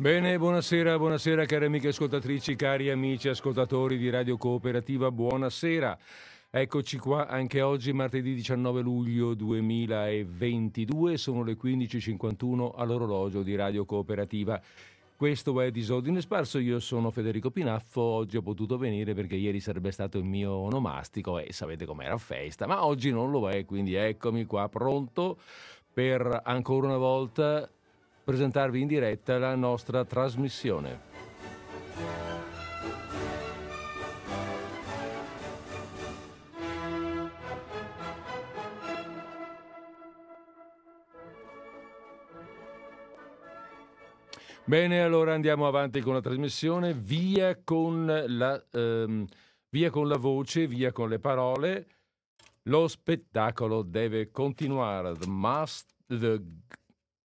Bene, buonasera, buonasera cari amiche ascoltatrici, cari amici ascoltatori di Radio Cooperativa, buonasera. Eccoci qua anche oggi, martedì 19 luglio 2022, sono le 15.51 all'orologio di Radio Cooperativa. Questo è Disordine Sparso, io sono Federico Pinaffo, oggi ho potuto venire perché ieri sarebbe stato il mio onomastico e sapete com'era festa, ma oggi non lo è, quindi eccomi qua pronto per ancora una volta presentarvi in diretta la nostra trasmissione. Bene, allora andiamo avanti con la trasmissione, via con la, ehm, via con la voce, via con le parole. Lo spettacolo deve continuare. The, must, the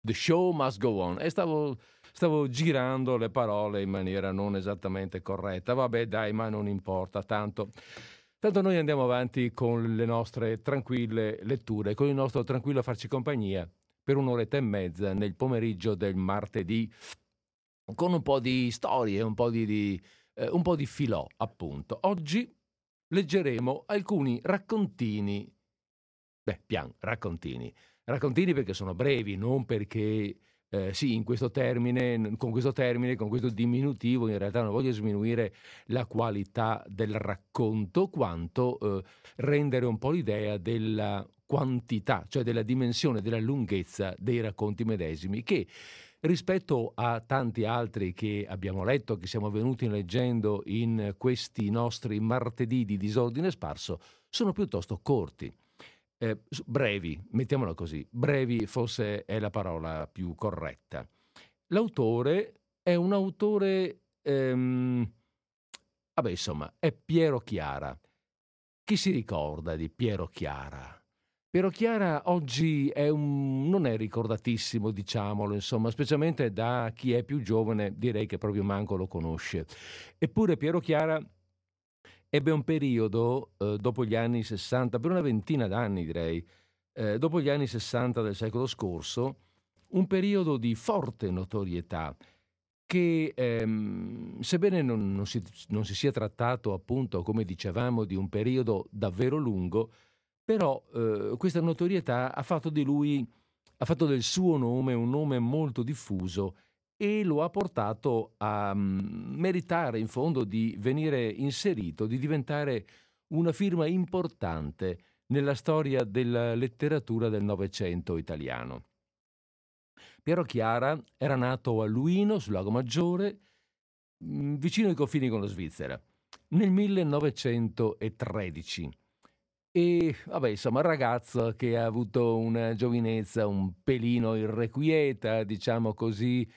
The show must go on. E stavo, stavo girando le parole in maniera non esattamente corretta. Vabbè, dai, ma non importa tanto. Tanto noi andiamo avanti con le nostre tranquille letture, con il nostro tranquillo farci compagnia per un'oretta e mezza nel pomeriggio del martedì, con un po' di storie, un po' di, di, eh, un po' di filò, appunto. Oggi leggeremo alcuni raccontini, beh, pian, raccontini Raccontini perché sono brevi, non perché eh, sì, in questo termine, con questo termine, con questo diminutivo, in realtà non voglio sminuire la qualità del racconto, quanto eh, rendere un po' l'idea della quantità, cioè della dimensione, della lunghezza dei racconti medesimi, che rispetto a tanti altri che abbiamo letto, che siamo venuti leggendo in questi nostri martedì di disordine sparso, sono piuttosto corti eh, brevi, mettiamola così, brevi forse è la parola più corretta. L'autore è un autore, ehm, vabbè insomma, è Piero Chiara. Chi si ricorda di Piero Chiara? Piero Chiara oggi è un, non è ricordatissimo, diciamolo, insomma, specialmente da chi è più giovane, direi che proprio manco lo conosce. Eppure Piero Chiara ebbe un periodo, eh, dopo gli anni 60, per una ventina d'anni direi, eh, dopo gli anni 60 del secolo scorso, un periodo di forte notorietà che, ehm, sebbene non, non, si, non, si, sia trattato appunto, come dicevamo, di un periodo davvero lungo, però eh, questa notorietà ha fatto di lui, ha fatto del suo nome un nome molto diffuso e lo ha portato a mm, meritare in fondo di venire inserito, di diventare una firma importante nella storia della letteratura del Novecento italiano. Piero Chiara era nato a Luino, sul Lago Maggiore, mm, vicino ai confini con la Svizzera, nel 1913. E vabbè, insomma, ragazzo che ha avuto una giovinezza un pelino irrequieta, diciamo così,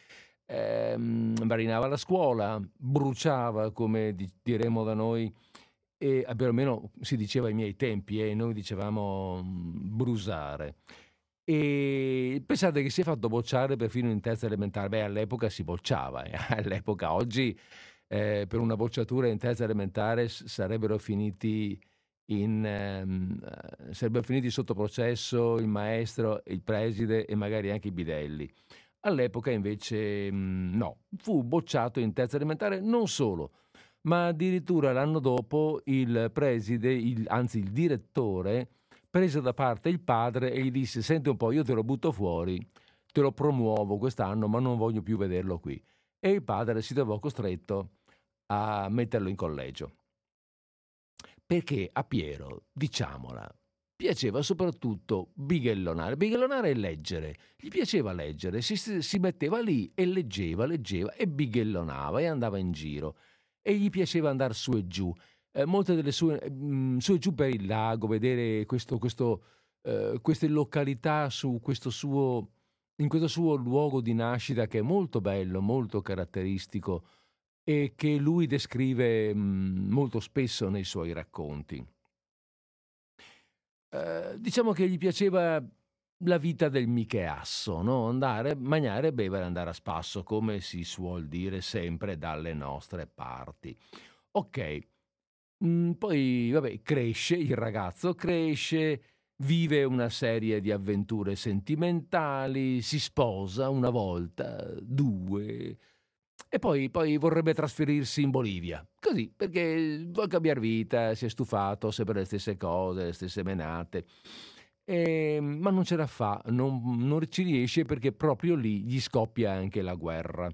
ehm, marinava la scuola, bruciava, come diremo da noi, e perlomeno si diceva ai miei tempi, e eh, noi dicevamo mm, brusare. E pensate che si è fatto bocciare perfino in terza elementare. Beh, all'epoca si bocciava, eh. all'epoca oggi eh, per una bocciatura in terza elementare sarebbero finiti in, ehm, sarebbero finiti sotto processo il maestro, il preside e magari anche i bidelli. All'epoca invece mh, no, fu bocciato in terza elementare non solo, ma addirittura l'anno dopo il preside, il, anzi il direttore, prese da parte il padre e gli disse senti un po', io te lo butto fuori, te lo promuovo quest'anno, ma non voglio più vederlo qui. E il padre si trovò costretto a metterlo in collegio. Perché a Piero, diciamola, piaceva soprattutto bighellonare. Bighellonare è leggere. Gli piaceva leggere, si, si metteva lì e leggeva, leggeva e bighellonava e andava in giro. E gli piaceva andare su e giù. Eh, molte delle sue, mh, mm, su e giù per il lago, vedere questo, questo, eh, queste località su questo suo, in questo suo luogo di nascita che è molto bello, molto caratteristico e che lui descrive mm, molto spesso nei suoi racconti. Eh, diciamo che gli piaceva la vita del micheasso, no? andare, mangiare, bere, andare a spasso, come si suol dire sempre dalle nostre parti. Ok, mm, poi vabbè, cresce il ragazzo, cresce, vive una serie di avventure sentimentali, si sposa una volta, due, e poi, poi, vorrebbe trasferirsi in Bolivia, così, perché vuole cambiare vita, si è stufato sempre le stesse cose, le stesse menate. E, ma non ce la fa, non, non, ci riesce perché proprio lì gli scoppia anche la guerra.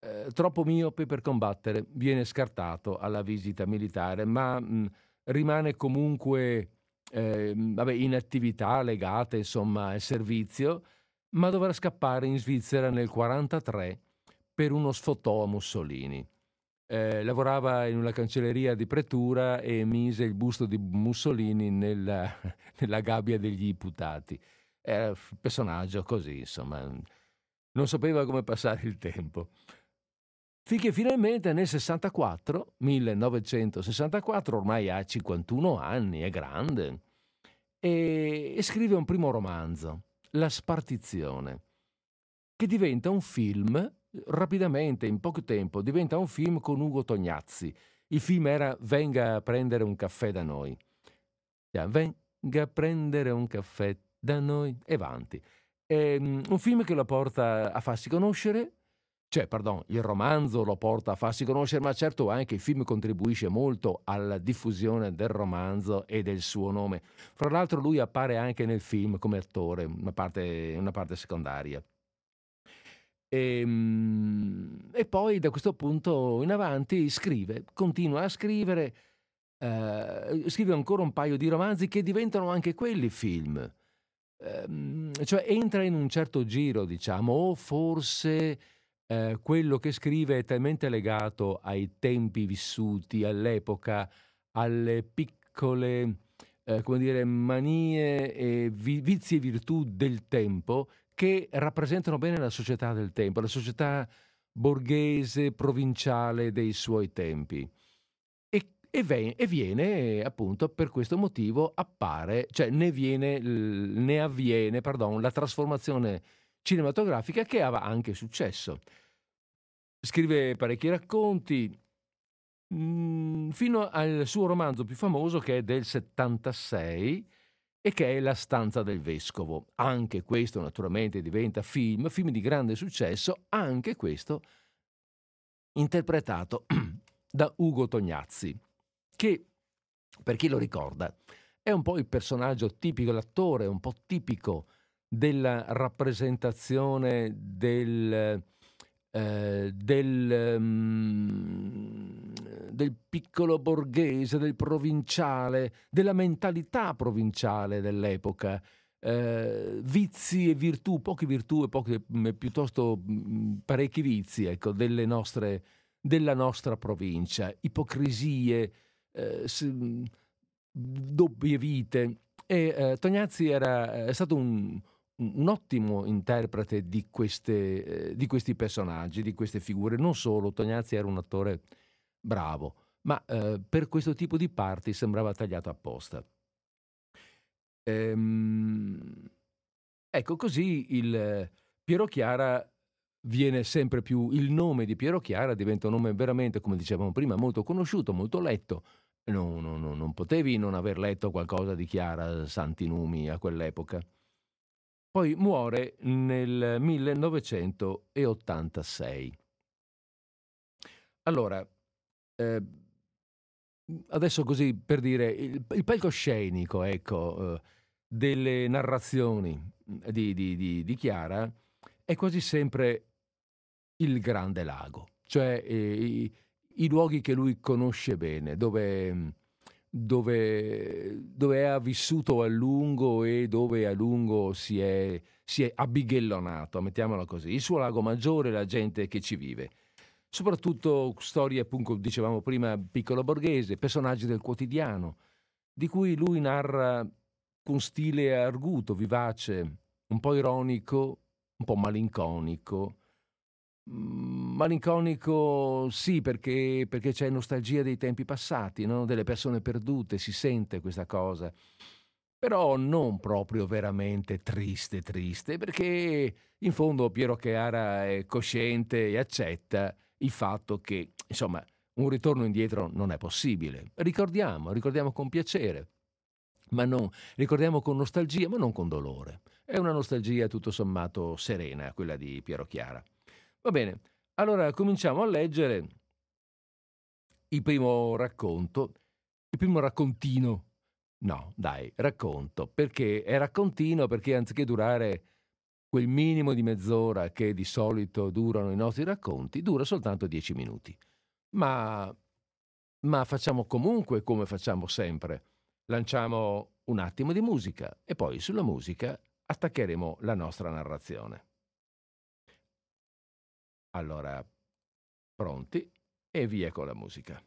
Eh, troppo miope per combattere, viene scartato alla visita militare, ma mh, rimane comunque eh, vabbè, in attività legate insomma, al servizio, ma dovrà scappare in Svizzera nel 1943 per uno sfotò a Mussolini. Eh, lavorava in una cancelleria di pretura e mise il busto di Mussolini nella, nella gabbia degli imputati. Era un personaggio così, insomma, non sapeva come passare il tempo. Finché finalmente nel 64, 1964, ormai ha 51 anni, è grande, e, e scrive un primo romanzo, La spartizione, che diventa un film rapidamente, in poco tempo, diventa un film con Ugo Tognazzi. Il film era Venga a prendere un caffè da noi. Venga a prendere un caffè da noi e avanti. È ehm, un film che lo porta a farsi conoscere, cioè, pardon, il romanzo lo porta a farsi conoscere, ma certo anche il film contribuisce molto alla diffusione del romanzo e del suo nome. Fra l'altro lui appare anche nel film come attore, una parte, una parte secondaria. E, ehm, e, poi da questo punto in avanti scrive, continua a scrivere, eh, scrive ancora un paio di romanzi che diventano anche quelli film. Eh, cioè entra in un certo giro, diciamo, o forse eh, quello che scrive è talmente legato ai tempi vissuti, all'epoca, alle piccole, eh, come dire, manie e vi- vizi e virtù del tempo che rappresentano bene la società del tempo, la società borghese, provinciale dei suoi tempi. E, e, ve, e viene appunto per questo motivo appare, cioè ne, viene, ne avviene pardon, la trasformazione cinematografica che aveva anche successo. Scrive parecchi racconti, mh, mm, fino al suo romanzo più famoso che è del 76, e che è La stanza del vescovo. Anche questo naturalmente diventa film, film di grande successo, anche questo interpretato da Ugo Tognazzi, che, per chi lo ricorda, è un po' il personaggio tipico, l'attore un po' tipico della rappresentazione del, eh, del, um, del piccolo borghese, del provinciale, della mentalità provinciale dell'epoca. Eh, vizi e virtù, poche virtù e poche, mm, piuttosto mm, parecchi vizi, ecco, nostre, della nostra provincia, ipocrisie, eh, doppie vite. E eh, Tognazzi era, è stato un, un ottimo interprete di, queste, eh, di, questi personaggi, di queste figure. Non solo, Tognazzi era un attore bravo, ma eh, per questo tipo di parti sembrava tagliato apposta. Ehm, ecco, così il Piero Chiara viene sempre più, il nome di Piero Chiara diventa un nome veramente, come dicevamo prima, molto conosciuto, molto letto. No, no, no, non potevi non aver letto qualcosa di Chiara Santinumi a quell'epoca. Poi muore nel 1986. Allora, eh, adesso così per dire, il, il palcoscenico, ecco, eh, delle narrazioni di, di, di, di, Chiara è quasi sempre il grande lago, cioè eh, i, i, luoghi che lui conosce bene, dove dove, dove ha vissuto a lungo e dove a lungo si è, si è abbighellonato, mettiamolo così. Il suo lago maggiore, la gente che ci vive. Soprattutto storie, appunto, dicevamo prima, piccolo borghese, personaggi del quotidiano, di cui lui narra con stile arguto, vivace, un po' ironico, un po' malinconico, malinconico sì, perché, perché, c'è nostalgia dei tempi passati, no? delle persone perdute, si sente questa cosa. Però non proprio veramente triste, triste, perché in fondo Piero Chiara è cosciente e accetta il fatto che, insomma, un ritorno indietro non è possibile. Ricordiamo, ricordiamo con piacere, ma non, ricordiamo con nostalgia, ma non con dolore. È una nostalgia tutto sommato serena, quella di Piero Chiara. Va bene, Allora cominciamo a leggere il primo racconto, il primo raccontino. No, dai, racconto. Perché è raccontino? Perché anziché durare quel minimo di mezz'ora che di solito durano i nostri racconti, dura soltanto dieci minuti. Ma, ma facciamo comunque come facciamo sempre. Lanciamo un attimo di musica e poi sulla musica attaccheremo la nostra narrazione. Allora, pronti e via con la musica.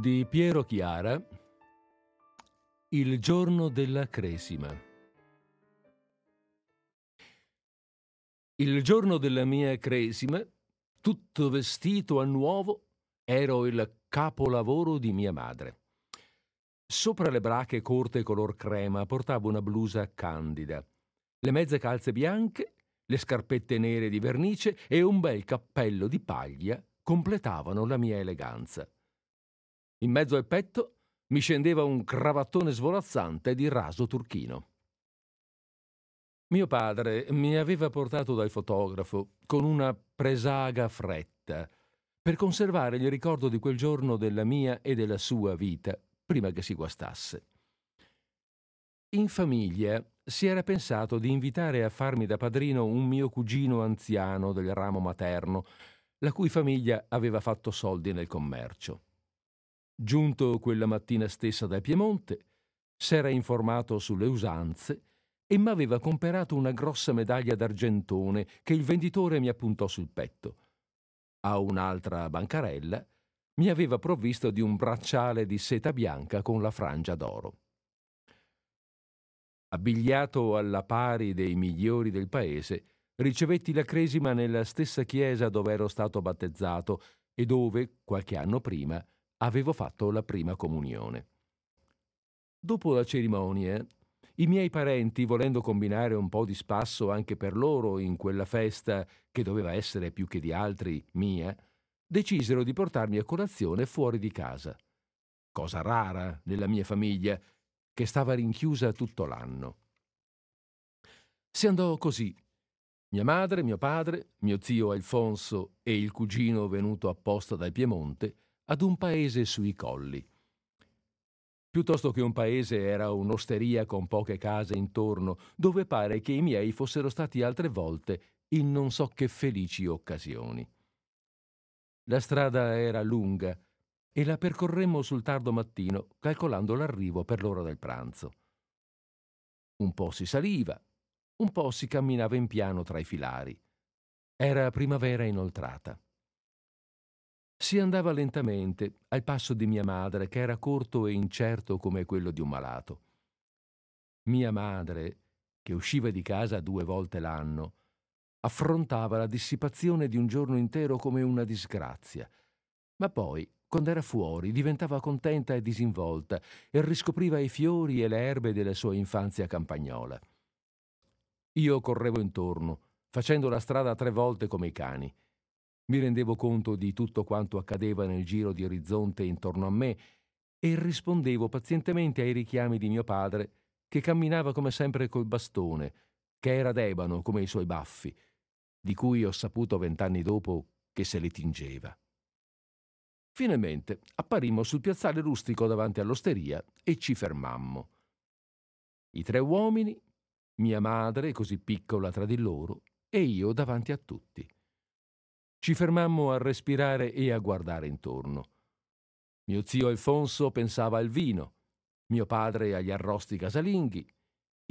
Di Piero Chiara Il giorno della cresima. Il giorno della mia cresima, tutto vestito a nuovo, ero il capolavoro di mia madre. Sopra le brache corte color crema portavo una blusa candida, le mezze calze bianche, le scarpette nere di vernice e un bel cappello di paglia completavano la mia eleganza. In mezzo al petto mi scendeva un cravattone svolazzante di raso turchino. Mio padre mi aveva portato dal fotografo con una presaga fretta per conservare il ricordo di quel giorno della mia e della sua vita prima che si guastasse. In famiglia si era pensato di invitare a farmi da padrino un mio cugino anziano del ramo materno, la cui famiglia aveva fatto soldi nel commercio. Giunto quella mattina stessa da Piemonte, s'era informato sulle usanze e m'aveva comperato una grossa medaglia d'argentone che il venditore mi appuntò sul petto. A un'altra bancarella mi aveva provvisto di un bracciale di seta bianca con la frangia d'oro. Abbigliato alla pari dei migliori del paese, ricevetti la cresima nella stessa chiesa dove ero stato battezzato e dove, qualche anno prima, avevo fatto la prima comunione. Dopo la cerimonia, i miei parenti, volendo combinare un po' di spasso anche per loro in quella festa che doveva essere più che di altri mia, decisero di portarmi a colazione fuori di casa. Cosa rara nella mia famiglia, che stava rinchiusa tutto l'anno. Si andò così. Mia madre, mio padre, mio zio Alfonso e il cugino venuto apposta dal Piemonte ad un paese sui colli. Piuttosto che un paese era un'osteria con poche case intorno, dove pare che i miei fossero stati altre volte in non so che felici occasioni. La strada era lunga e la percorremmo sul tardo mattino, calcolando l'arrivo per l'ora del pranzo. Un po' si saliva, un po' si camminava in piano tra i filari. Era primavera inoltrata. Si andava lentamente, al passo di mia madre, che era corto e incerto come quello di un malato. Mia madre, che usciva di casa due volte l'anno, affrontava la dissipazione di un giorno intero come una disgrazia, ma poi, quando era fuori, diventava contenta e disinvolta e riscopriva i fiori e le erbe della sua infanzia campagnola. Io correvo intorno, facendo la strada tre volte come i cani. Mi rendevo conto di tutto quanto accadeva nel giro di orizzonte intorno a me e rispondevo pazientemente ai richiami di mio padre, che camminava come sempre col bastone, che era d'ebano come i suoi baffi, di cui ho saputo vent'anni dopo che se li tingeva. Finalmente apparimmo sul piazzale rustico davanti all'osteria e ci fermammo. I tre uomini, mia madre, così piccola tra di loro, e io davanti a tutti. Ci fermammo a respirare e a guardare intorno. Mio zio Alfonso pensava al vino, mio padre agli arrosti casalinghi,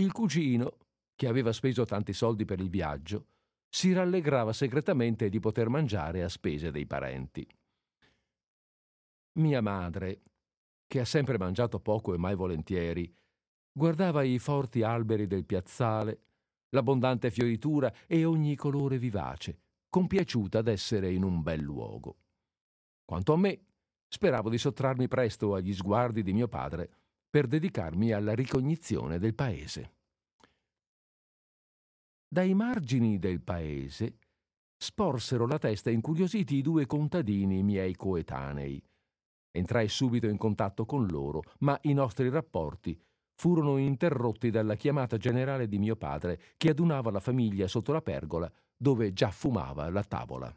il cugino, che aveva speso tanti soldi per il viaggio, si rallegrava segretamente di poter mangiare a spese dei parenti. Mia madre, che ha sempre mangiato poco e mai volentieri, guardava i forti alberi del piazzale, l'abbondante fioritura e ogni colore vivace, compiaciuta d'essere in un bel luogo. Quanto a me, speravo di sottrarmi presto agli sguardi di mio padre per dedicarmi alla ricognizione del paese. Dai margini del paese sporsero la testa incuriositi i due contadini miei coetanei. Entrai subito in contatto con loro, ma i nostri rapporti furono interrotti dalla chiamata generale di mio padre, che adunava la famiglia sotto la pergola, dove già fumava la tavola.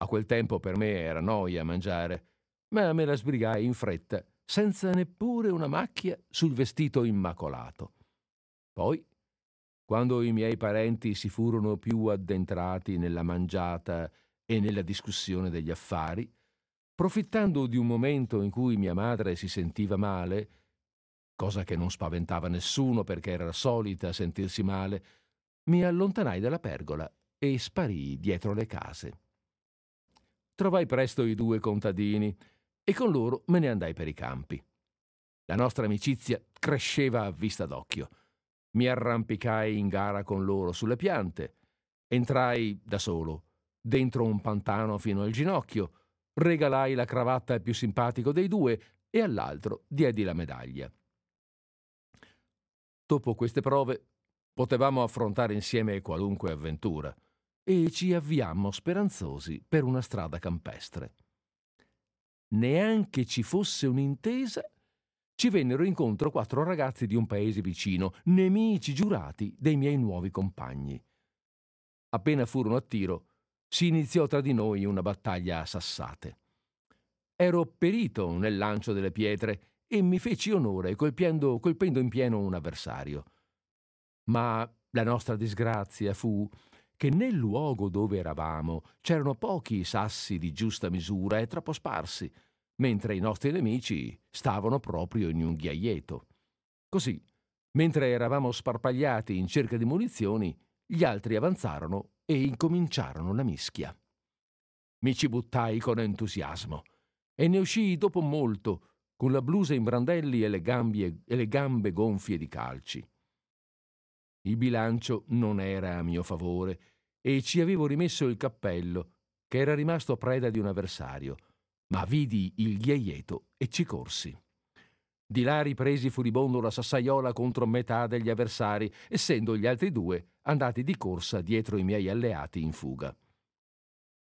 A quel tempo per me era noia mangiare, ma me la sbrigai in fretta, senza neppure una macchia sul vestito immacolato. Poi, quando i miei parenti si furono più addentrati nella mangiata e nella discussione degli affari, profittando di un momento in cui mia madre si sentiva male, cosa che non spaventava nessuno perché era solita sentirsi male, mi allontanai dalla pergola e sparii dietro le case. Trovai presto i due contadini e con loro me ne andai per i campi. La nostra amicizia cresceva a vista d'occhio. Mi arrampicai in gara con loro sulle piante, entrai da solo, dentro un pantano fino al ginocchio, regalai la cravatta al più simpatico dei due e all'altro diedi la medaglia. Dopo queste prove potevamo affrontare insieme qualunque avventura e ci avviammo speranzosi per una strada campestre. Neanche ci fosse un'intesa, ci vennero incontro quattro ragazzi di un paese vicino, nemici giurati dei miei nuovi compagni. Appena furono a tiro, si iniziò tra di noi una battaglia a sassate. Ero perito nel lancio delle pietre e mi feci onore colpendo, colpendo in pieno un avversario. Ma la nostra disgrazia fu che nel luogo dove eravamo c'erano pochi sassi di giusta misura e troppo sparsi, mentre i nostri nemici stavano proprio in un ghiaieto. Così, mentre eravamo sparpagliati in cerca di munizioni, gli altri avanzarono e incominciarono la mischia. Mi ci buttai con entusiasmo e ne uscii dopo molto, con la blusa in brandelli e le, gambie, e le gambe gonfie di calci. Il bilancio non era a mio favore e ci avevo rimesso il cappello, che era rimasto preda di un avversario, ma vidi il ghiaieto e ci corsi. Di là ripresi furibondo la sassaiola contro metà degli avversari, essendo gli altri due andati di corsa dietro i miei alleati in fuga.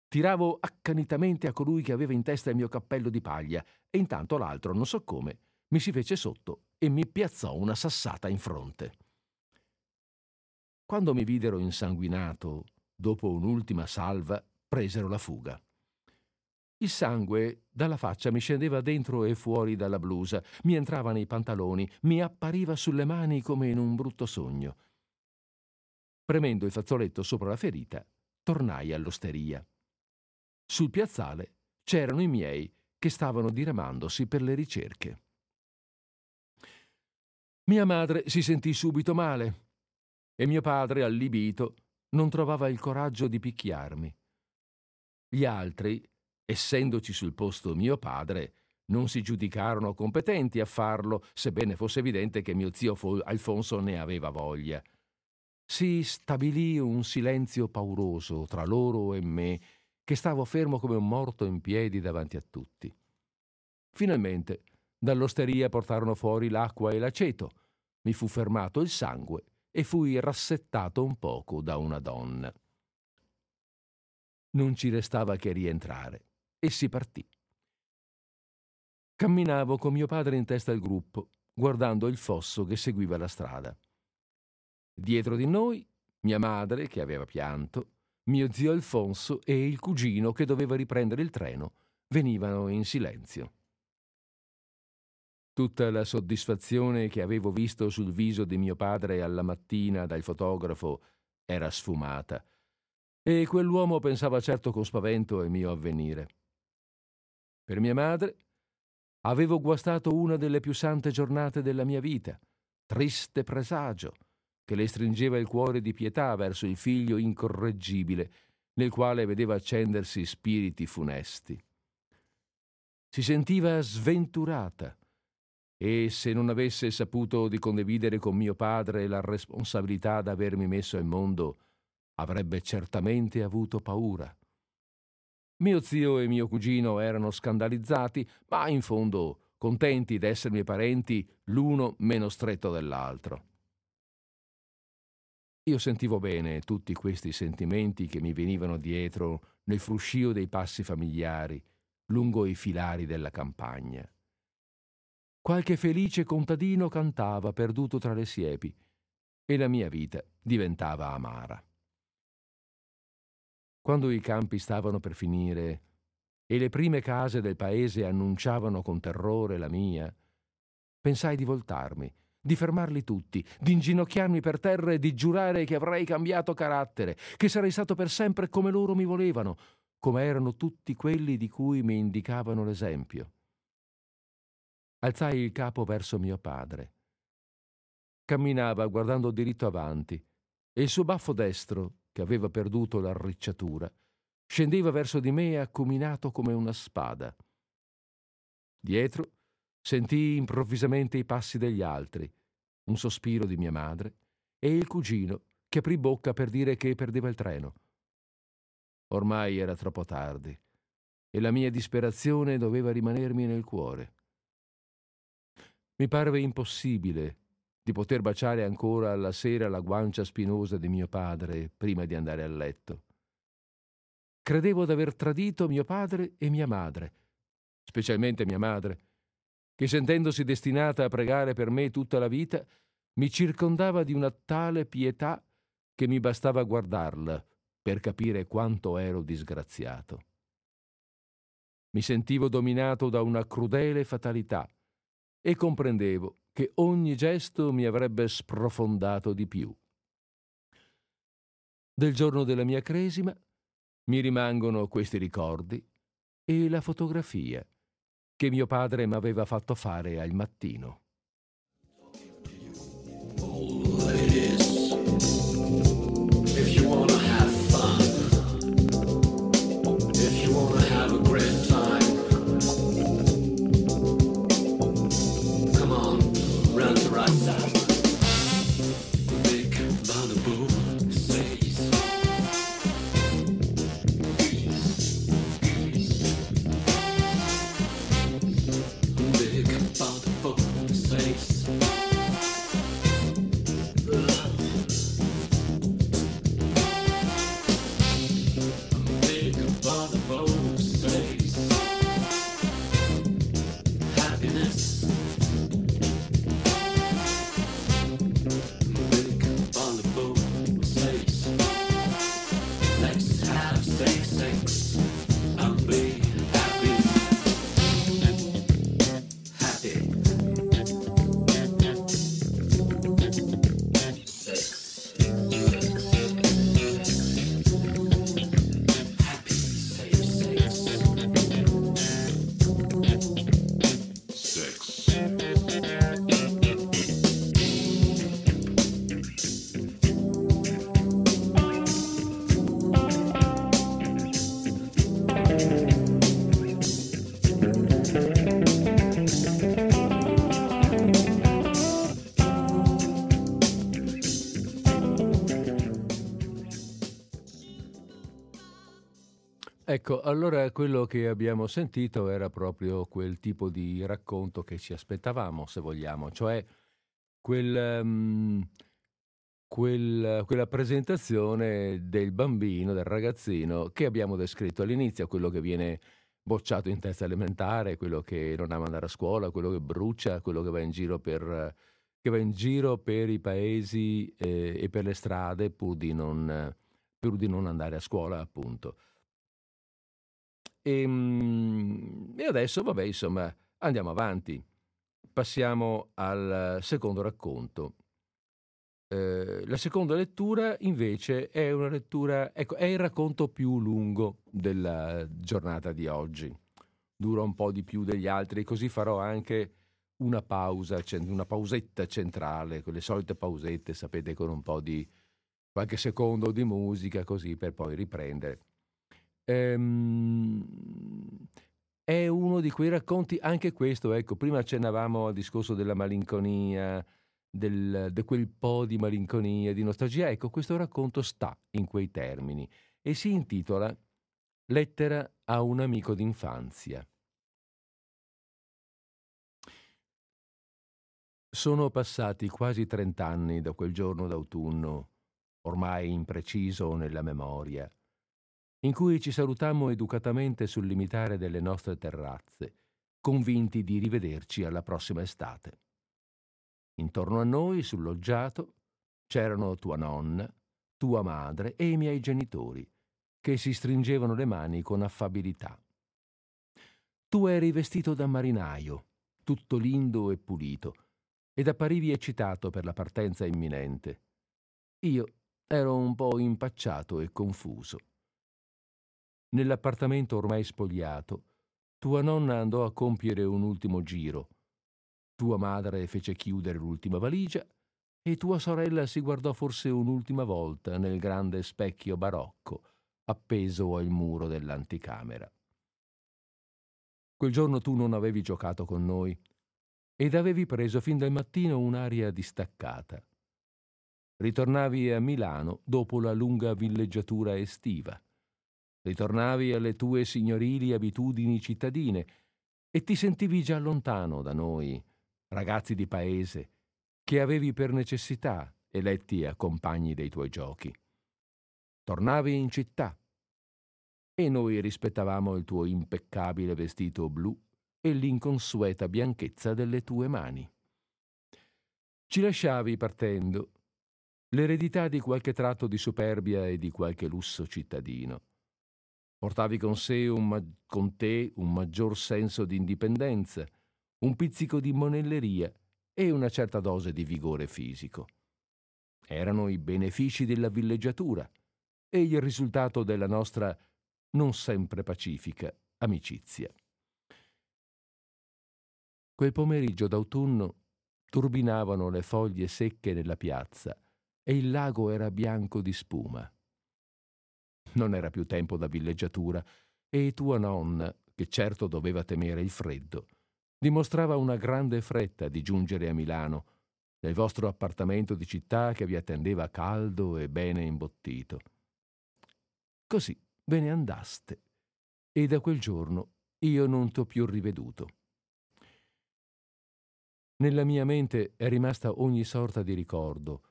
Tiravo accanitamente a colui che aveva in testa il mio cappello di paglia e intanto l'altro, non so come, mi si fece sotto e mi piazzò una sassata in fronte. Quando mi videro insanguinato, dopo un'ultima salva, presero la fuga. Il sangue dalla faccia mi scendeva dentro e fuori dalla blusa, mi entrava nei pantaloni, mi appariva sulle mani come in un brutto sogno. Premendo il fazzoletto sopra la ferita, tornai all'osteria. Sul piazzale c'erano i miei che stavano diramandosi per le ricerche. Mia madre si sentì subito male e mio padre, allibito, non trovava il coraggio di picchiarmi. Gli altri essendoci sul posto mio padre, non si giudicarono competenti a farlo, sebbene fosse evidente che mio zio Alfonso ne aveva voglia. Si stabilì un silenzio pauroso tra loro e me, che stavo fermo come un morto in piedi davanti a tutti. Finalmente, dall'osteria portarono fuori l'acqua e l'aceto, mi fu fermato il sangue e fui rassettato un poco da una donna. Non ci restava che rientrare e si partì. Camminavo con mio padre in testa al gruppo, guardando il fosso che seguiva la strada. Dietro di noi, mia madre, che aveva pianto, mio zio Alfonso e il cugino che doveva riprendere il treno venivano in silenzio. Tutta la soddisfazione che avevo visto sul viso di mio padre alla mattina dal fotografo era sfumata, e quell'uomo pensava certo con spavento al mio avvenire. Per mia madre avevo guastato una delle più sante giornate della mia vita, triste presagio, che le stringeva il cuore di pietà verso il figlio incorreggibile, nel quale vedeva accendersi spiriti funesti. Si sentiva sventurata e se non avesse saputo di condividere con mio padre la responsabilità d'avermi messo al mondo, avrebbe certamente avuto paura. Mio zio e mio cugino erano scandalizzati, ma in fondo contenti d'essermi parenti l'uno meno stretto dell'altro. Io sentivo bene tutti questi sentimenti che mi venivano dietro nel fruscio dei passi familiari lungo i filari della campagna. Qualche felice contadino cantava perduto tra le siepi e la mia vita diventava amara. Quando i campi stavano per finire e le prime case del paese annunciavano con terrore la mia, pensai di voltarmi di fermarli tutti, di inginocchiarmi per terra e di giurare che avrei cambiato carattere, che sarei stato per sempre come loro mi volevano, come erano tutti quelli di cui mi indicavano l'esempio. Alzai il capo verso mio padre. Camminava guardando diritto avanti e il suo baffo destro, che aveva perduto l'arricciatura, scendeva verso di me acuminato come una spada. Dietro Sentii improvvisamente i passi degli altri, un sospiro di mia madre e il cugino che aprì bocca per dire che perdeva il treno. Ormai era troppo tardi e la mia disperazione doveva rimanermi nel cuore. Mi parve impossibile di poter baciare ancora alla sera la guancia spinosa di mio padre prima di andare a letto. Credevo d'aver tradito mio padre e mia madre, specialmente mia madre, che sentendosi destinata a pregare per me tutta la vita, mi circondava di una tale pietà che mi bastava guardarla per capire quanto ero disgraziato. Mi sentivo dominato da una crudele fatalità e comprendevo che ogni gesto mi avrebbe sprofondato di più. Del giorno della mia cresima mi rimangono questi ricordi e la fotografia che mio padre mi aveva fatto fare al mattino. Ecco, allora quello che abbiamo sentito era proprio quel tipo di racconto che ci aspettavamo, se vogliamo, cioè quel, um, quel, quella presentazione del bambino, del ragazzino che abbiamo descritto all'inizio, quello che viene bocciato in testa elementare, quello che non ama andare a scuola, quello che brucia, quello che va in giro per, va in giro per i paesi eh, e per le strade pur di, non, pur di non andare a scuola, appunto. E, ehm, e adesso, vabbè, insomma, andiamo avanti. Passiamo al secondo racconto. Eh, la seconda lettura invece è una lettura, ecco, è il racconto più lungo della giornata di oggi. dura un po' di più degli altri, così farò anche una pausa, una pausetta centrale, quelle solite pausette, sapete, con un po' di qualche secondo di musica, così per poi riprendere. Ehm, è uno di quei racconti, anche questo, ecco, prima accennavamo al discorso della malinconia, del, di quel po' di malinconia, di nostalgia, ecco, questo racconto sta in quei termini e si intitola Lettera a un amico d'infanzia. Sono passati quasi trent'anni da quel giorno d'autunno, ormai impreciso nella memoria, in cui ci salutammo educatamente sul limitare delle nostre terrazze, convinti di rivederci alla prossima estate. Intorno a noi, sul loggiato, c'erano tua nonna, tua madre e i miei genitori, che si stringevano le mani con affabilità. Tu eri vestito da marinaio, tutto lindo e pulito, ed apparivi eccitato per la partenza imminente. Io ero un po' impacciato e confuso. Nell'appartamento ormai spogliato, tua nonna andò a compiere un ultimo giro. Tua madre fece chiudere l'ultima valigia e tua sorella si guardò forse un'ultima volta nel grande specchio barocco appeso al muro dell'anticamera. Quel giorno tu non avevi giocato con noi ed avevi preso fin dal mattino un'aria distaccata. Ritornavi a Milano dopo la lunga villeggiatura estiva. Ritornavi alle tue signorili abitudini cittadine e ti sentivi già lontano da noi, ragazzi di paese, che avevi per necessità eletti a compagni dei tuoi giochi. Tornavi in città e noi rispettavamo il tuo impeccabile vestito blu e l'inconsueta bianchezza delle tue mani. Ci lasciavi partendo l'eredità di qualche tratto di superbia e di qualche lusso cittadino. Portavi con, ma- con te un maggior senso di indipendenza, un pizzico di monelleria e una certa dose di vigore fisico. Erano i benefici della villeggiatura, e il risultato della nostra non sempre pacifica amicizia. Quel pomeriggio d'autunno turbinavano le foglie secche nella piazza e il lago era bianco di spuma. Non era più tempo da villeggiatura e tua nonna, che certo doveva temere il freddo, dimostrava una grande fretta di giungere a Milano, nel vostro appartamento di città che vi attendeva caldo e bene imbottito. Così ve ne andaste e da quel giorno io non t'ho più riveduto. Nella mia mente è rimasta ogni sorta di ricordo.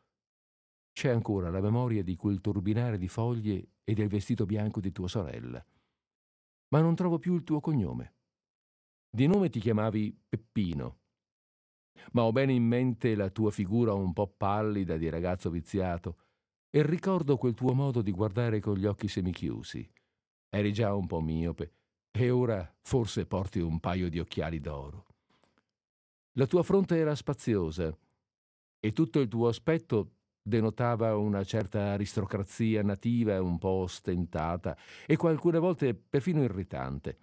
C'è ancora la memoria di quel turbinare di foglie e del vestito bianco di tua sorella. Ma non trovo più il tuo cognome. Di nome ti chiamavi Peppino, ma ho bene in mente la tua figura un po' pallida di ragazzo viziato e ricordo quel tuo modo di guardare con gli occhi semichiusi. Eri già un po' miope e ora forse porti un paio di occhiali d'oro. La tua fronte era spaziosa e tutto il tuo aspetto denotava una certa aristocrazia nativa un po' ostentata e alcune volte perfino irritante,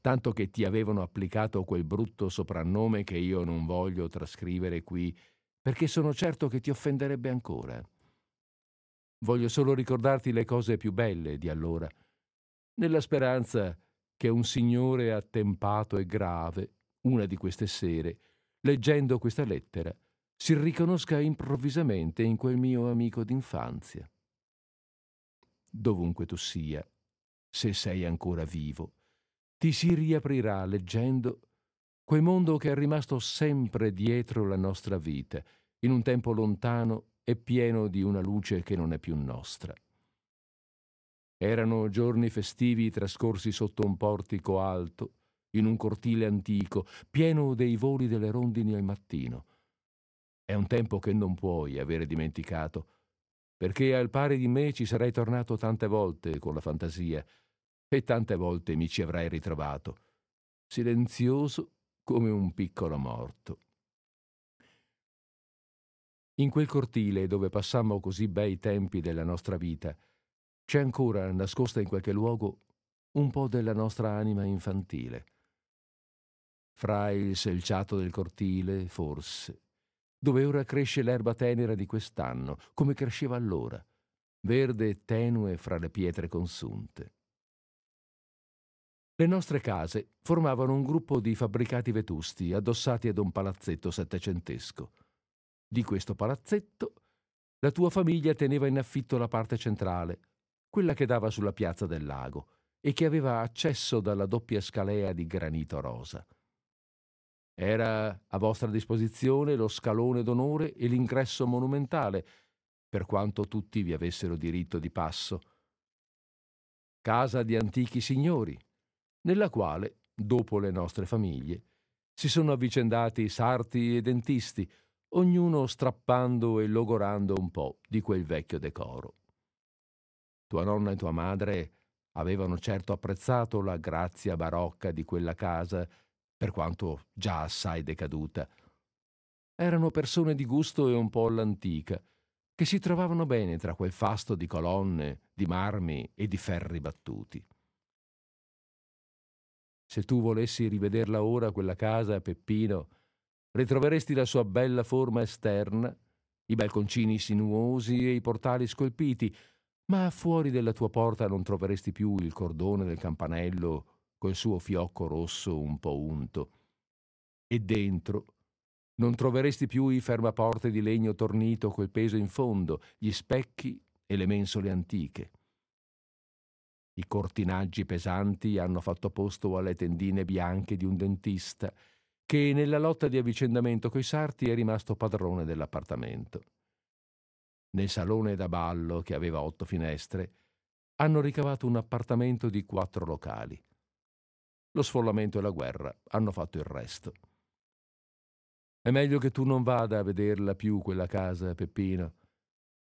tanto che ti avevano applicato quel brutto soprannome che io non voglio trascrivere qui, perché sono certo che ti offenderebbe ancora. Voglio solo ricordarti le cose più belle di allora, nella speranza che un signore attempato e grave, una di queste sere, leggendo questa lettera, si riconosca improvvisamente in quel mio amico d'infanzia. Dovunque tu sia, se sei ancora vivo, ti si riaprirà leggendo quel mondo che è rimasto sempre dietro la nostra vita, in un tempo lontano e pieno di una luce che non è più nostra. Erano giorni festivi trascorsi sotto un portico alto, in un cortile antico, pieno dei voli delle rondini al mattino. È un tempo che non puoi avere dimenticato, perché al pari di me ci sarei tornato tante volte con la fantasia e tante volte mi ci avrai ritrovato, silenzioso come un piccolo morto. In quel cortile dove passammo così bei tempi della nostra vita, c'è ancora nascosta in qualche luogo un po' della nostra anima infantile. fra il selciato del cortile, forse, dove ora cresce l'erba tenera di quest'anno, come cresceva allora, verde e tenue fra le pietre consunte. Le nostre case formavano un gruppo di fabbricati vetusti addossati ad un palazzetto settecentesco. Di questo palazzetto la tua famiglia teneva in affitto la parte centrale, quella che dava sulla piazza del lago e che aveva accesso dalla doppia scalea di granito rosa. Era a vostra disposizione lo scalone d'onore e l'ingresso monumentale, per quanto tutti vi avessero diritto di passo. Casa di antichi signori, nella quale, dopo le nostre famiglie, si sono avvicendati sarti e dentisti, ognuno strappando e logorando un po' di quel vecchio decoro. Tua nonna e tua madre avevano certo apprezzato la grazia barocca di quella casa, per quanto già assai decaduta. Erano persone di gusto e un po' all'antica, che si trovavano bene tra quel fasto di colonne, di marmi e di ferri battuti. Se tu volessi rivederla ora, quella casa, Peppino, ritroveresti la sua bella forma esterna, i balconcini sinuosi e i portali scolpiti, ma fuori della tua porta non troveresti più il cordone del campanello col suo fiocco rosso un po' unto. E dentro non troveresti più i fermaporte di legno tornito col peso in fondo, gli specchi e le mensole antiche. I cortinaggi pesanti hanno fatto posto alle tendine bianche di un dentista che nella lotta di avvicendamento coi sarti è rimasto padrone dell'appartamento. Nel salone da ballo, che aveva otto finestre, hanno ricavato un appartamento di quattro locali. Lo sfollamento e la guerra hanno fatto il resto. È meglio che tu non vada a vederla più quella casa, Peppino,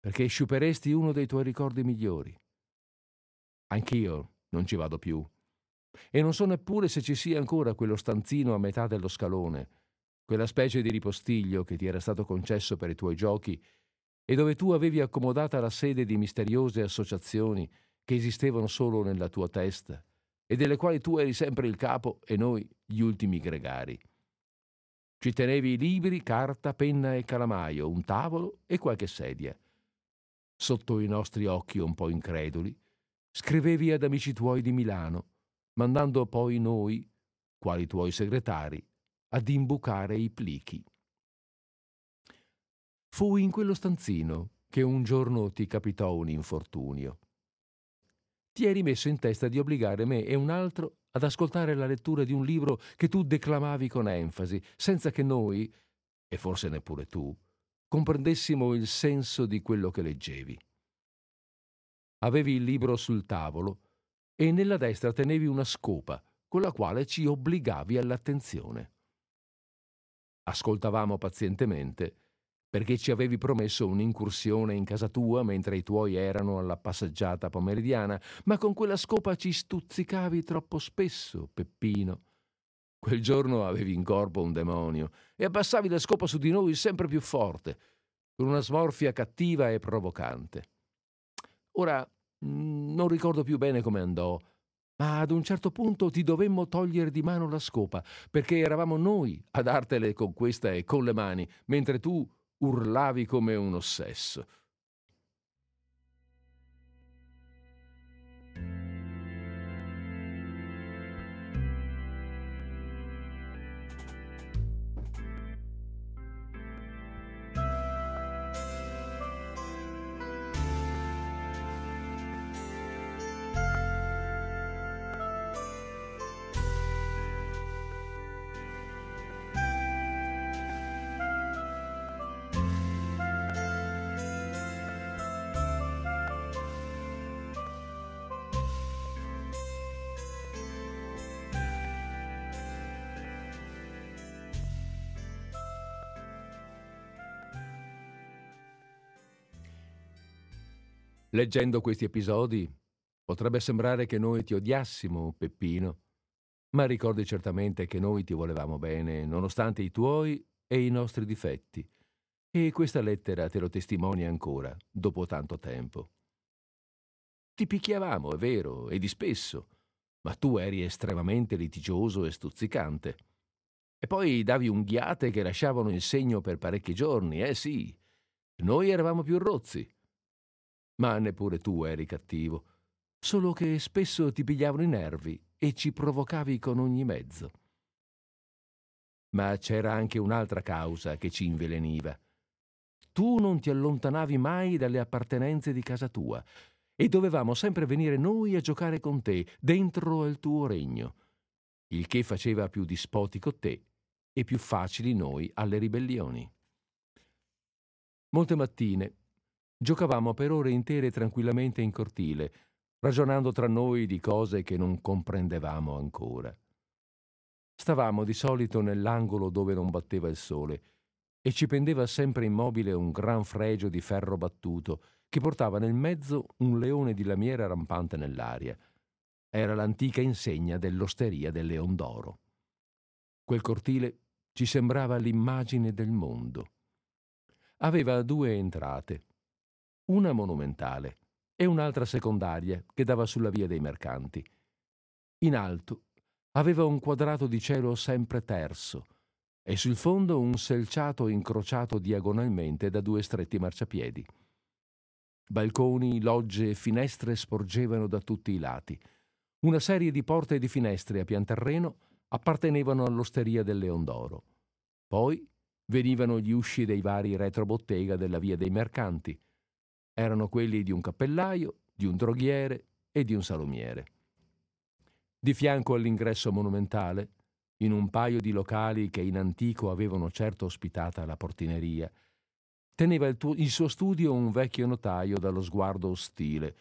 perché sciuperesti uno dei tuoi ricordi migliori. Anch'io non ci vado più. E non so neppure se ci sia ancora quello stanzino a metà dello scalone, quella specie di ripostiglio che ti era stato concesso per i tuoi giochi e dove tu avevi accomodata la sede di misteriose associazioni che esistevano solo nella tua testa e delle quali tu eri sempre il capo e noi gli ultimi gregari. Ci tenevi libri, carta, penna e calamaio, un tavolo e qualche sedia. Sotto i nostri occhi un po' increduli, scrivevi ad amici tuoi di Milano, mandando poi noi, quali tuoi segretari, ad imbucare i plichi. Fu in quello stanzino che un giorno ti capitò un infortunio. Ti eri messo in testa di obbligare me e un altro ad ascoltare la lettura di un libro che tu declamavi con enfasi, senza che noi, e forse neppure tu, comprendessimo il senso di quello che leggevi. Avevi il libro sul tavolo e nella destra tenevi una scopa con la quale ci obbligavi all'attenzione. Ascoltavamo pazientemente perché ci avevi promesso un'incursione in casa tua mentre i tuoi erano alla passeggiata pomeridiana, ma con quella scopa ci stuzzicavi troppo spesso, Peppino. Quel giorno avevi in corpo un demonio e abbassavi la scopa su di noi sempre più forte, con una smorfia cattiva e provocante. Ora mm, non ricordo più bene come andò, ma ad un certo punto ti dovemmo togliere di mano la scopa, perché eravamo noi a dartele con questa e con le mani, mentre tu urlavi come un ossesso. Leggendo questi episodi potrebbe sembrare che noi ti odiassimo, Peppino, ma ricordi certamente che noi ti volevamo bene, nonostante i tuoi e i nostri difetti. E questa lettera te lo testimonia ancora, dopo tanto tempo. Ti picchiavamo, è vero, e di spesso, ma tu eri estremamente litigioso e stuzzicante. E poi davi unghiate che lasciavano il segno per parecchi giorni, eh sì. Noi eravamo più rozzi. Ma neppure tu eri cattivo, solo che spesso ti pigliavano i nervi e ci provocavi con ogni mezzo. Ma c'era anche un'altra causa che ci inveleniva. Tu non ti allontanavi mai dalle appartenenze di casa tua e dovevamo sempre venire noi a giocare con te dentro al tuo regno, il che faceva più dispotico te e più facili noi alle ribellioni. Molte mattine giocavamo per ore intere tranquillamente in cortile, ragionando tra noi di cose che non comprendevamo ancora. Stavamo di solito nell'angolo dove non batteva il sole e ci pendeva sempre immobile un gran fregio di ferro battuto che portava nel mezzo un leone di lamiera rampante nell'aria. Era l'antica insegna dell'osteria del Leon d'Oro. Quel cortile ci sembrava l'immagine del mondo. Aveva due entrate, una monumentale e un'altra secondaria che dava sulla via dei mercanti. In alto aveva un quadrato di cielo sempre terso e sul fondo un selciato incrociato diagonalmente da due stretti marciapiedi. Balconi, logge e finestre sporgevano da tutti i lati. Una serie di porte e di finestre a pian terreno appartenevano all'osteria del Leon d'Oro. Poi venivano gli usci dei vari retrobottega della via dei mercanti, erano quelli di un cappellaio, di un droghiere e di un salumiere. Di fianco all'ingresso monumentale, in un paio di locali che in antico avevano certo ospitata la portineria, teneva il, tuo, il suo studio un vecchio notaio dallo sguardo ostile,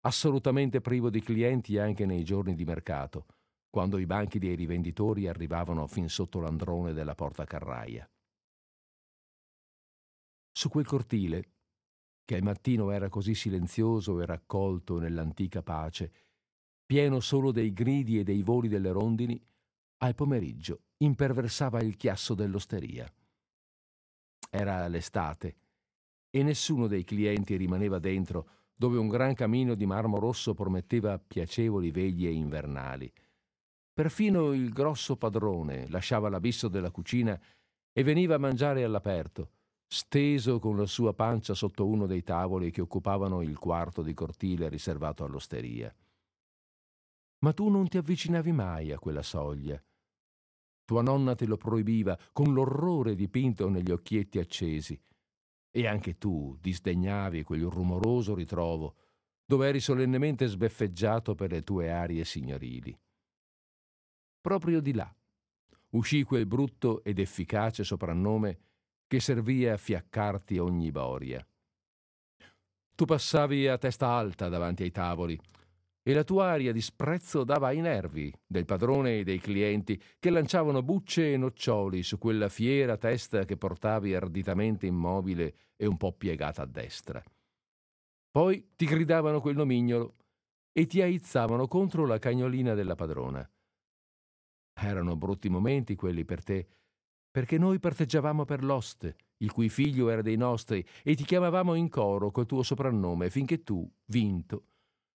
assolutamente privo di clienti anche nei giorni di mercato, quando i banchi dei rivenditori arrivavano fin sotto l'androne della porta carraia. Su quel cortile, che al mattino era così silenzioso e raccolto nell'antica pace, pieno solo dei gridi e dei voli delle rondini, al pomeriggio imperversava il chiasso dell'osteria. Era l'estate e nessuno dei clienti rimaneva dentro dove un gran camino di marmo rosso prometteva piacevoli veglie invernali. Perfino il grosso padrone lasciava l'abisso della cucina e veniva a mangiare all'aperto, steso con la sua pancia sotto uno dei tavoli che occupavano il quarto di cortile riservato all'osteria. Ma tu non ti avvicinavi mai a quella soglia. Tua nonna te lo proibiva con l'orrore dipinto negli occhietti accesi. E anche tu disdegnavi quel rumoroso ritrovo dove eri solennemente sbeffeggiato per le tue arie signorili. Proprio di là uscì quel brutto ed efficace soprannome che servì a fiaccarti ogni boria. Tu passavi a testa alta davanti ai tavoli e la tua aria di sprezzo dava ai nervi del padrone e dei clienti che lanciavano bucce e noccioli su quella fiera testa che portavi arditamente immobile e un po' piegata a destra. Poi ti gridavano quel nomignolo e ti aizzavano contro la cagnolina della padrona. Erano brutti momenti quelli per te, perché noi parteggiavamo per l'oste, il cui figlio era dei nostri, e ti chiamavamo in coro col tuo soprannome, finché tu, vinto,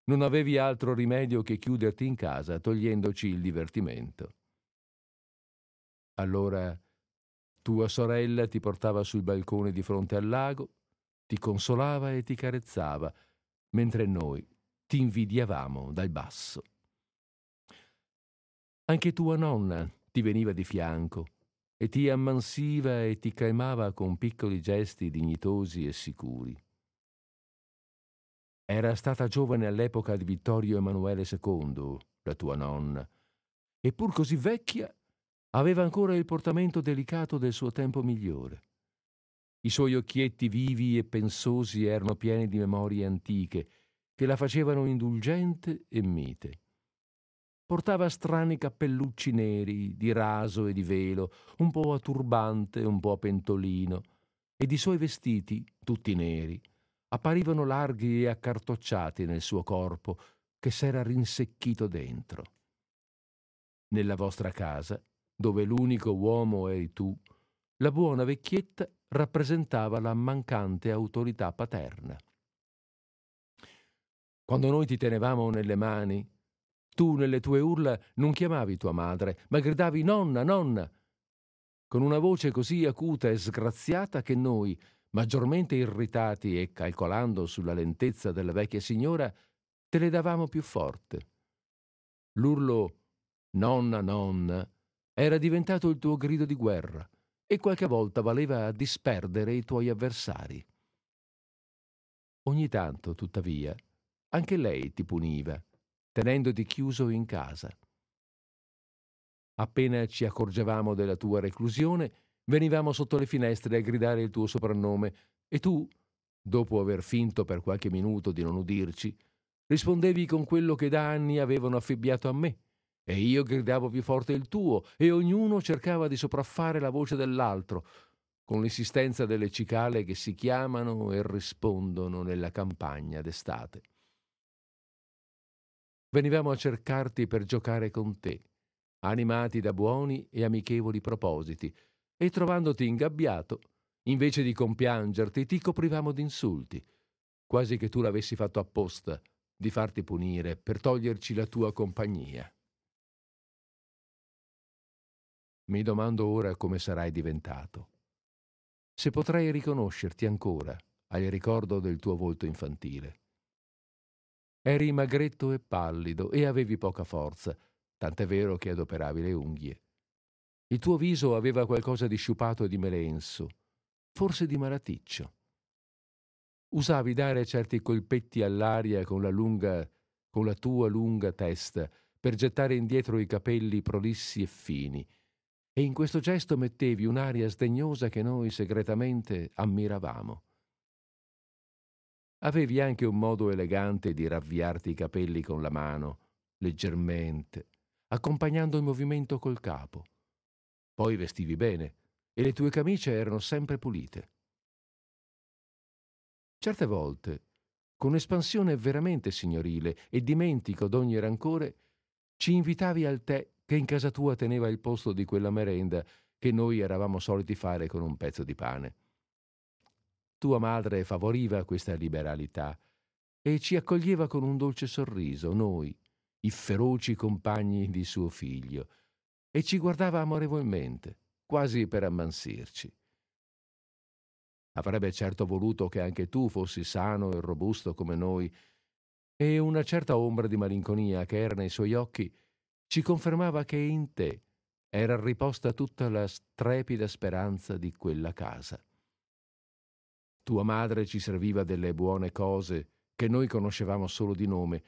non avevi altro rimedio che chiuderti in casa, togliendoci il divertimento. Allora tua sorella ti portava sul balcone di fronte al lago, ti consolava e ti carezzava, mentre noi ti invidiavamo dal basso. Anche tua nonna ti veniva di fianco e ti ammansiva e ti calmava con piccoli gesti dignitosi e sicuri. Era stata giovane all'epoca di Vittorio Emanuele II, la tua nonna, e pur così vecchia aveva ancora il portamento delicato del suo tempo migliore. I suoi occhietti vivi e pensosi erano pieni di memorie antiche che la facevano indulgente e mite. Portava strani cappellucci neri, di raso e di velo, un po' a turbante, un po' a pentolino, ed i suoi vestiti, tutti neri, apparivano larghi e accartocciati nel suo corpo che s'era rinsecchito dentro. Nella vostra casa, dove l'unico uomo eri tu, la buona vecchietta rappresentava la mancante autorità paterna. Quando noi ti tenevamo nelle mani, tu nelle tue urla non chiamavi tua madre, ma gridavi nonna, nonna. con una voce così acuta e sgraziata che noi, maggiormente irritati e calcolando sulla lentezza della vecchia signora, te le davamo più forte. L'urlo nonna nonna era diventato il tuo grido di guerra e qualche volta valeva a disperdere i tuoi avversari. Ogni tanto, tuttavia, anche lei ti puniva, tenendoti chiuso in casa. Appena ci accorgevamo della tua reclusione, venivamo sotto le finestre a gridare il tuo soprannome e tu, dopo aver finto per qualche minuto di non udirci, rispondevi con quello che da anni avevano affibbiato a me, e io gridavo più forte il tuo, e ognuno cercava di sopraffare la voce dell'altro, con l'insistenza delle cicale che si chiamano e rispondono nella campagna d'estate. Venivamo a cercarti per giocare con te, animati da buoni e amichevoli propositi, e trovandoti ingabbiato, invece di compiangerti, ti coprivamo d'insulti, quasi che tu l'avessi fatto apposta, di farti punire per toglierci la tua compagnia. Mi domando ora come sarai diventato. Se potrei riconoscerti ancora al ricordo del tuo volto infantile. Eri magretto e pallido e avevi poca forza, tant'è vero che adoperavi le unghie. Il tuo viso aveva qualcosa di sciupato e di melenso, forse di malaticcio. Usavi dare certi colpetti all'aria con la, lunga, con la tua lunga testa per gettare indietro i capelli prolissi e fini, e in questo gesto mettevi un'aria sdegnosa che noi segretamente ammiravamo. Avevi anche un modo elegante di ravviarti i capelli con la mano, leggermente, accompagnando il movimento col capo. Poi vestivi bene e le tue camicie erano sempre pulite. Certe volte, con espansione veramente signorile e dimentico d'ogni rancore, ci invitavi al tè che in casa tua teneva il posto di quella merenda che noi eravamo soliti fare con un pezzo di pane. Tua madre favoriva questa liberalità e ci accoglieva con un dolce sorriso, noi, i feroci compagni di suo figlio, e ci guardava amorevolmente, quasi per ammansirci. Avrebbe certo voluto che anche tu fossi sano e robusto come noi, e una certa ombra di malinconia che era nei suoi occhi ci confermava che in te era riposta tutta la strepida speranza di quella casa. Tua madre ci serviva delle buone cose che noi conoscevamo solo di nome,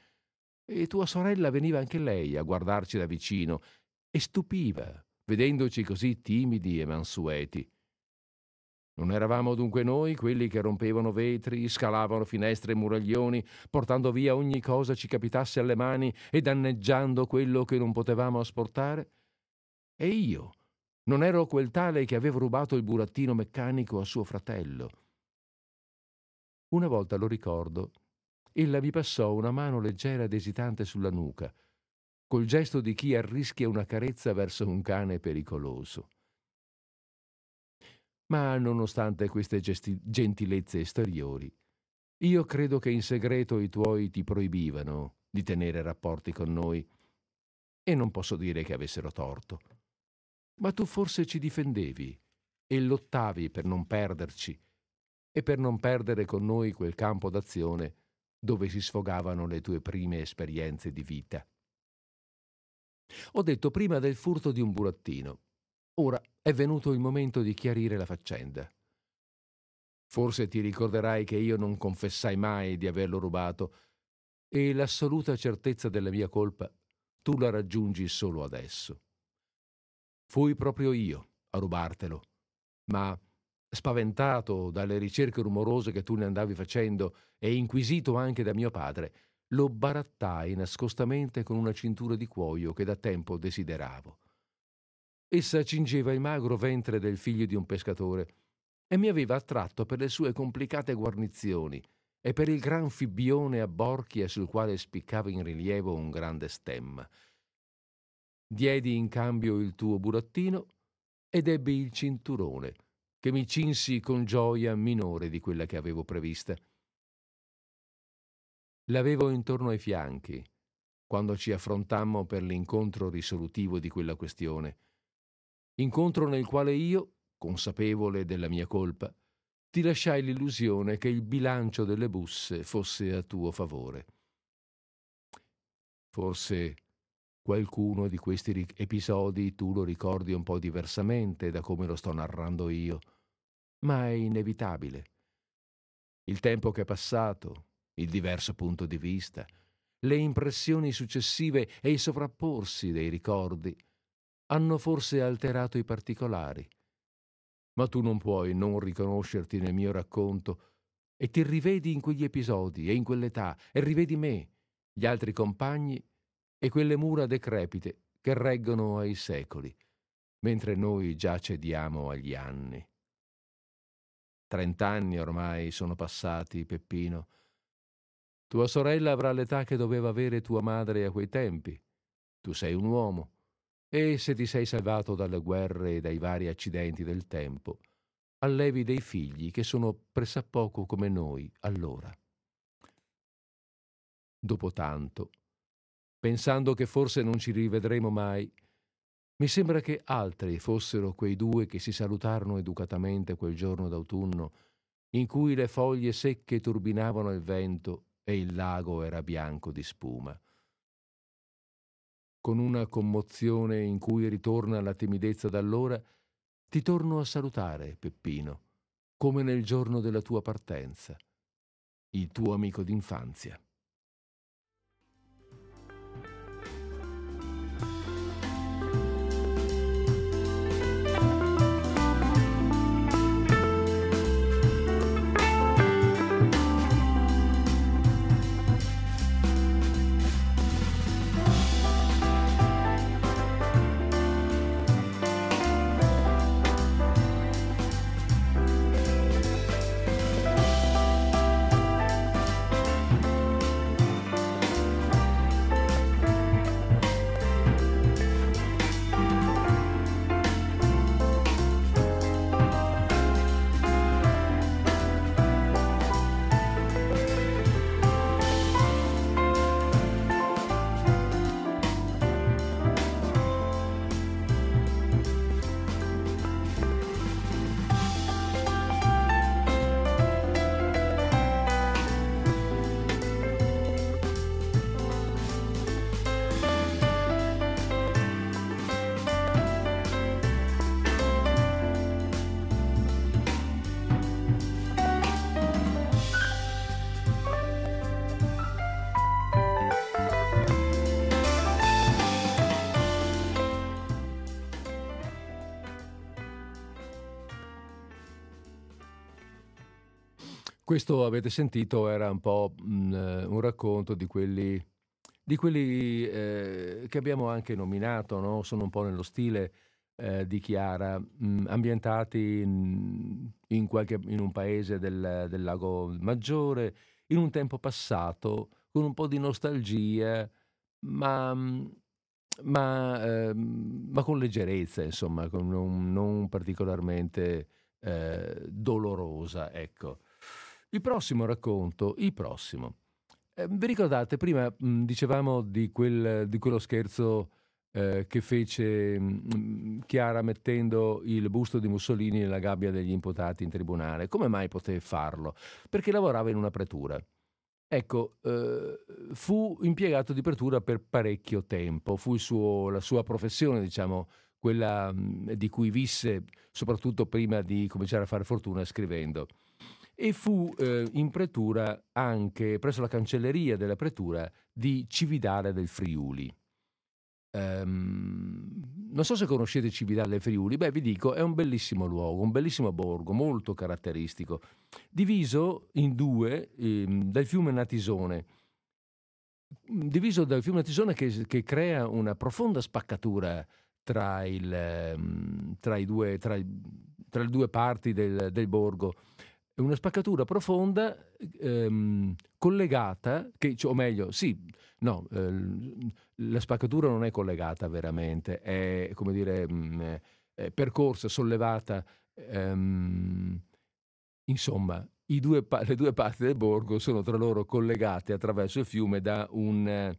e tua sorella veniva anche lei a guardarci da vicino e stupiva, vedendoci così timidi e mansueti. Non eravamo dunque noi quelli che rompevano vetri, scalavano finestre e muraglioni, portando via ogni cosa ci capitasse alle mani e danneggiando quello che non potevamo asportare? E io non ero quel tale che aveva rubato il burattino meccanico a suo fratello. Una volta lo ricordo, ella mi passò una mano leggera ed esitante sulla nuca, col gesto di chi arrischia una carezza verso un cane pericoloso. Ma nonostante queste gesti- gentilezze esteriori, io credo che in segreto i tuoi ti proibivano di tenere rapporti con noi e non posso dire che avessero torto. Ma tu forse ci difendevi e lottavi per non perderci e per non perdere con noi quel campo d'azione dove si sfogavano le tue prime esperienze di vita. Ho detto prima del furto di un burattino. Ora è venuto il momento di chiarire la faccenda. Forse ti ricorderai che io non confessai mai di averlo rubato e l'assoluta certezza della mia colpa tu la raggiungi solo adesso. Fui proprio io a rubartelo, ma spaventato dalle ricerche rumorose che tu ne andavi facendo e inquisito anche da mio padre, lo barattai nascostamente con una cintura di cuoio che da tempo desideravo. Essa cingeva il magro ventre del figlio di un pescatore e mi aveva attratto per le sue complicate guarnizioni e per il gran fibbione a borchia sul quale spiccava in rilievo un grande stemma. Diedi in cambio il tuo burattino ed ebbi il cinturone, che mi cinsi con gioia minore di quella che avevo prevista. L'avevo intorno ai fianchi, quando ci affrontammo per l'incontro risolutivo di quella questione, incontro nel quale io, consapevole della mia colpa, ti lasciai l'illusione che il bilancio delle busse fosse a tuo favore. Forse qualcuno di questi episodi tu lo ricordi un po' diversamente da come lo sto narrando io, ma è inevitabile. Il tempo che è passato, il diverso punto di vista, le impressioni successive e il sovrapporsi dei ricordi hanno forse alterato i particolari. Ma tu non puoi non riconoscerti nel mio racconto e ti rivedi in quegli episodi e in quell'età e rivedi me, gli altri compagni e quelle mura decrepite che reggono ai secoli, mentre noi già cediamo agli anni. Trent'anni ormai sono passati, Peppino. Tua sorella avrà l'età che doveva avere tua madre a quei tempi. Tu sei un uomo e se ti sei salvato dalle guerre e dai vari accidenti del tempo, allevi dei figli che sono pressappoco come noi allora. Dopo tanto, pensando che forse non ci rivedremo mai, mi sembra che altri fossero quei due che si salutarono educatamente quel giorno d'autunno, in cui le foglie secche turbinavano il vento e il lago era bianco di spuma con una commozione in cui ritorna la timidezza d'allora, ti torno a salutare, Peppino, come nel giorno della tua partenza, il tuo amico d'infanzia. Questo avete sentito era un po' mh, eh, un racconto di quelli, di quelli eh, che abbiamo anche nominato, no? sono un po' nello stile eh, di Chiara, mh, ambientati in, in, qualche, in, un paese del, del, lago Maggiore, in un tempo passato, con un po' di nostalgia, ma, ma, eh, ma con leggerezza, insomma, con non, non particolarmente eh, dolorosa. Ecco. Il prossimo racconto, il prossimo. Eh, vi ricordate, prima mh, dicevamo di, quel, di, quello scherzo eh, che fece mh, Chiara mettendo il busto di Mussolini nella gabbia degli imputati in tribunale. Come mai poté farlo? Perché lavorava in una pretura. Ecco, eh, fu impiegato di pretura per parecchio tempo, fu suo, la sua professione, diciamo, quella mh, di cui visse soprattutto prima di cominciare a fare fortuna scrivendo e fu eh, in pretura anche presso la cancelleria della pretura di Cividale del Friuli. Um, non so se conoscete Cividale del Friuli, beh vi dico, è un bellissimo luogo, un bellissimo borgo, molto caratteristico, diviso in due eh, dal fiume Natisone, diviso dal fiume Natisone che, che crea una profonda spaccatura tra, il, ehm, tra, due, tra, tra le due parti del, del borgo una spaccatura profonda ehm, collegata, che, cioè, o meglio, sì, no, eh, la spaccatura non è collegata veramente, è come dire, mh, mm, è percorsa, sollevata, ehm, insomma, due, le due parti del borgo sono tra loro collegate attraverso il fiume da un,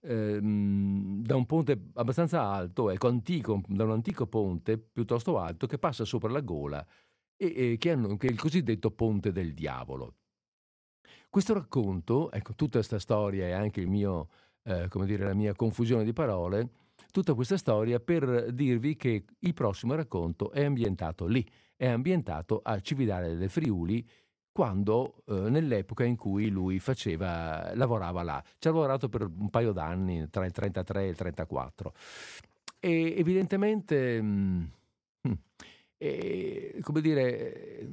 ehm, da un ponte abbastanza alto, ecco, antico, da un antico ponte piuttosto alto che passa sopra la gola e, e che, hanno, che il cosiddetto ponte del diavolo. Questo racconto, ecco, tutta questa storia e anche mio, eh, dire, la mia confusione di parole, tutta questa storia per dirvi che il prossimo racconto è ambientato lì, è ambientato a Cividale del Friuli, quando eh, nell'epoca in cui lui faceva, lavorava là. Ci ha lavorato per un paio d'anni, tra il 33 e il 34. E evidentemente, mh, mm, e, come dire,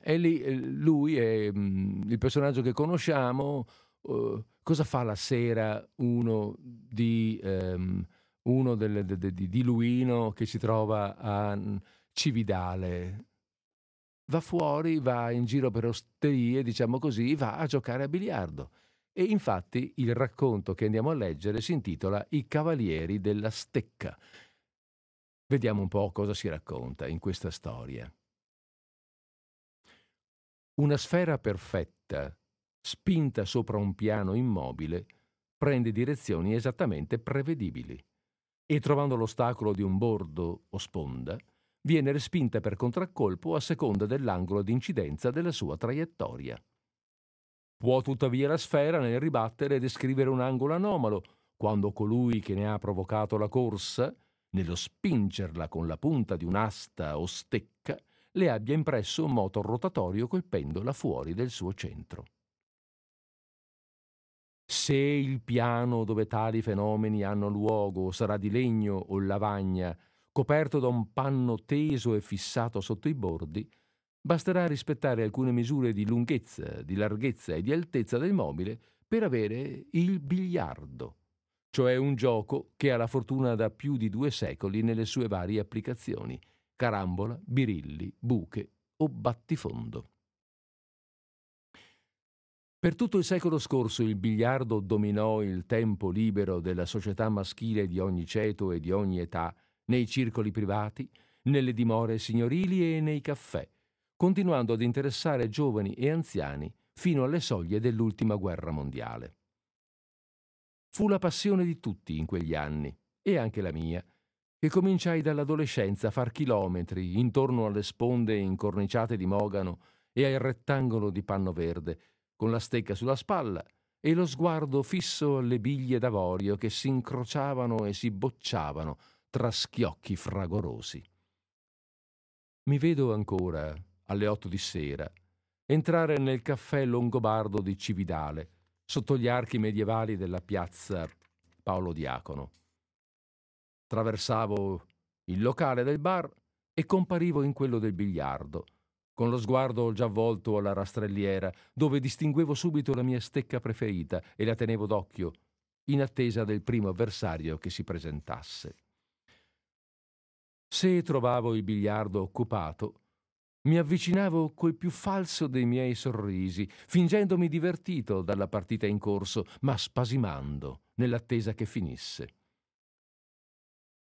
è lì, lui è mm, il personaggio che conosciamo. Uh, cosa fa la sera uno di, um, uno del, de, de, di Luino che si trova a Cividale? va fuori, va in giro per osterie, diciamo così, va a giocare a biliardo. E infatti il racconto che andiamo a leggere si intitola I Cavalieri della Stecca. Vediamo un po' cosa si racconta in questa storia. Una sfera perfetta, spinta sopra un piano immobile, prende direzioni esattamente prevedibili e trovando l'ostacolo di un bordo o sponda, viene respinta per contraccolpo a seconda dell'angolo di incidenza della sua traiettoria. Può tuttavia la sfera nel ribattere descrivere un angolo anomalo, quando colui che ne ha provocato la corsa, nello spingerla con la punta di un'asta o stecca, le abbia impresso un moto rotatorio colpendola fuori del suo centro. Se il piano dove tali fenomeni hanno luogo sarà di legno o lavagna, coperto da un panno teso e fissato sotto i bordi, basterà rispettare alcune misure di lunghezza, di larghezza e di altezza del mobile per avere il biliardo, cioè un gioco che ha la fortuna da più di due secoli nelle sue varie applicazioni, carambola, birilli, buche o battifondo. Per tutto il secolo scorso il biliardo dominò il tempo libero della società maschile di ogni ceto e di ogni età nei circoli privati, nelle dimore signorili e nei caffè, continuando ad interessare giovani e anziani fino alle soglie dell'ultima guerra mondiale. Fu la passione di tutti in quegli anni, e anche la mia, che cominciai dall'adolescenza a far chilometri intorno alle sponde incorniciate di mogano e al rettangolo di panno verde, con la stecca sulla spalla e lo sguardo fisso alle biglie d'avorio che si incrociavano e si bocciavano tra schiocchi fragorosi. Mi vedo ancora, alle otto di sera, entrare nel caffè Longobardo di Cividale, sotto gli archi medievali della piazza Paolo Diacono. Traversavo il locale del bar e comparivo in quello del biliardo, con lo sguardo già volto alla rastrelliera, dove distinguevo subito la mia stecca preferita e la tenevo d'occhio, in attesa del primo avversario che si presentasse. Se trovavo il biliardo occupato, mi avvicinavo col più falso dei miei sorrisi, fingendomi divertito dalla partita in corso, ma spasimando nell'attesa che finisse.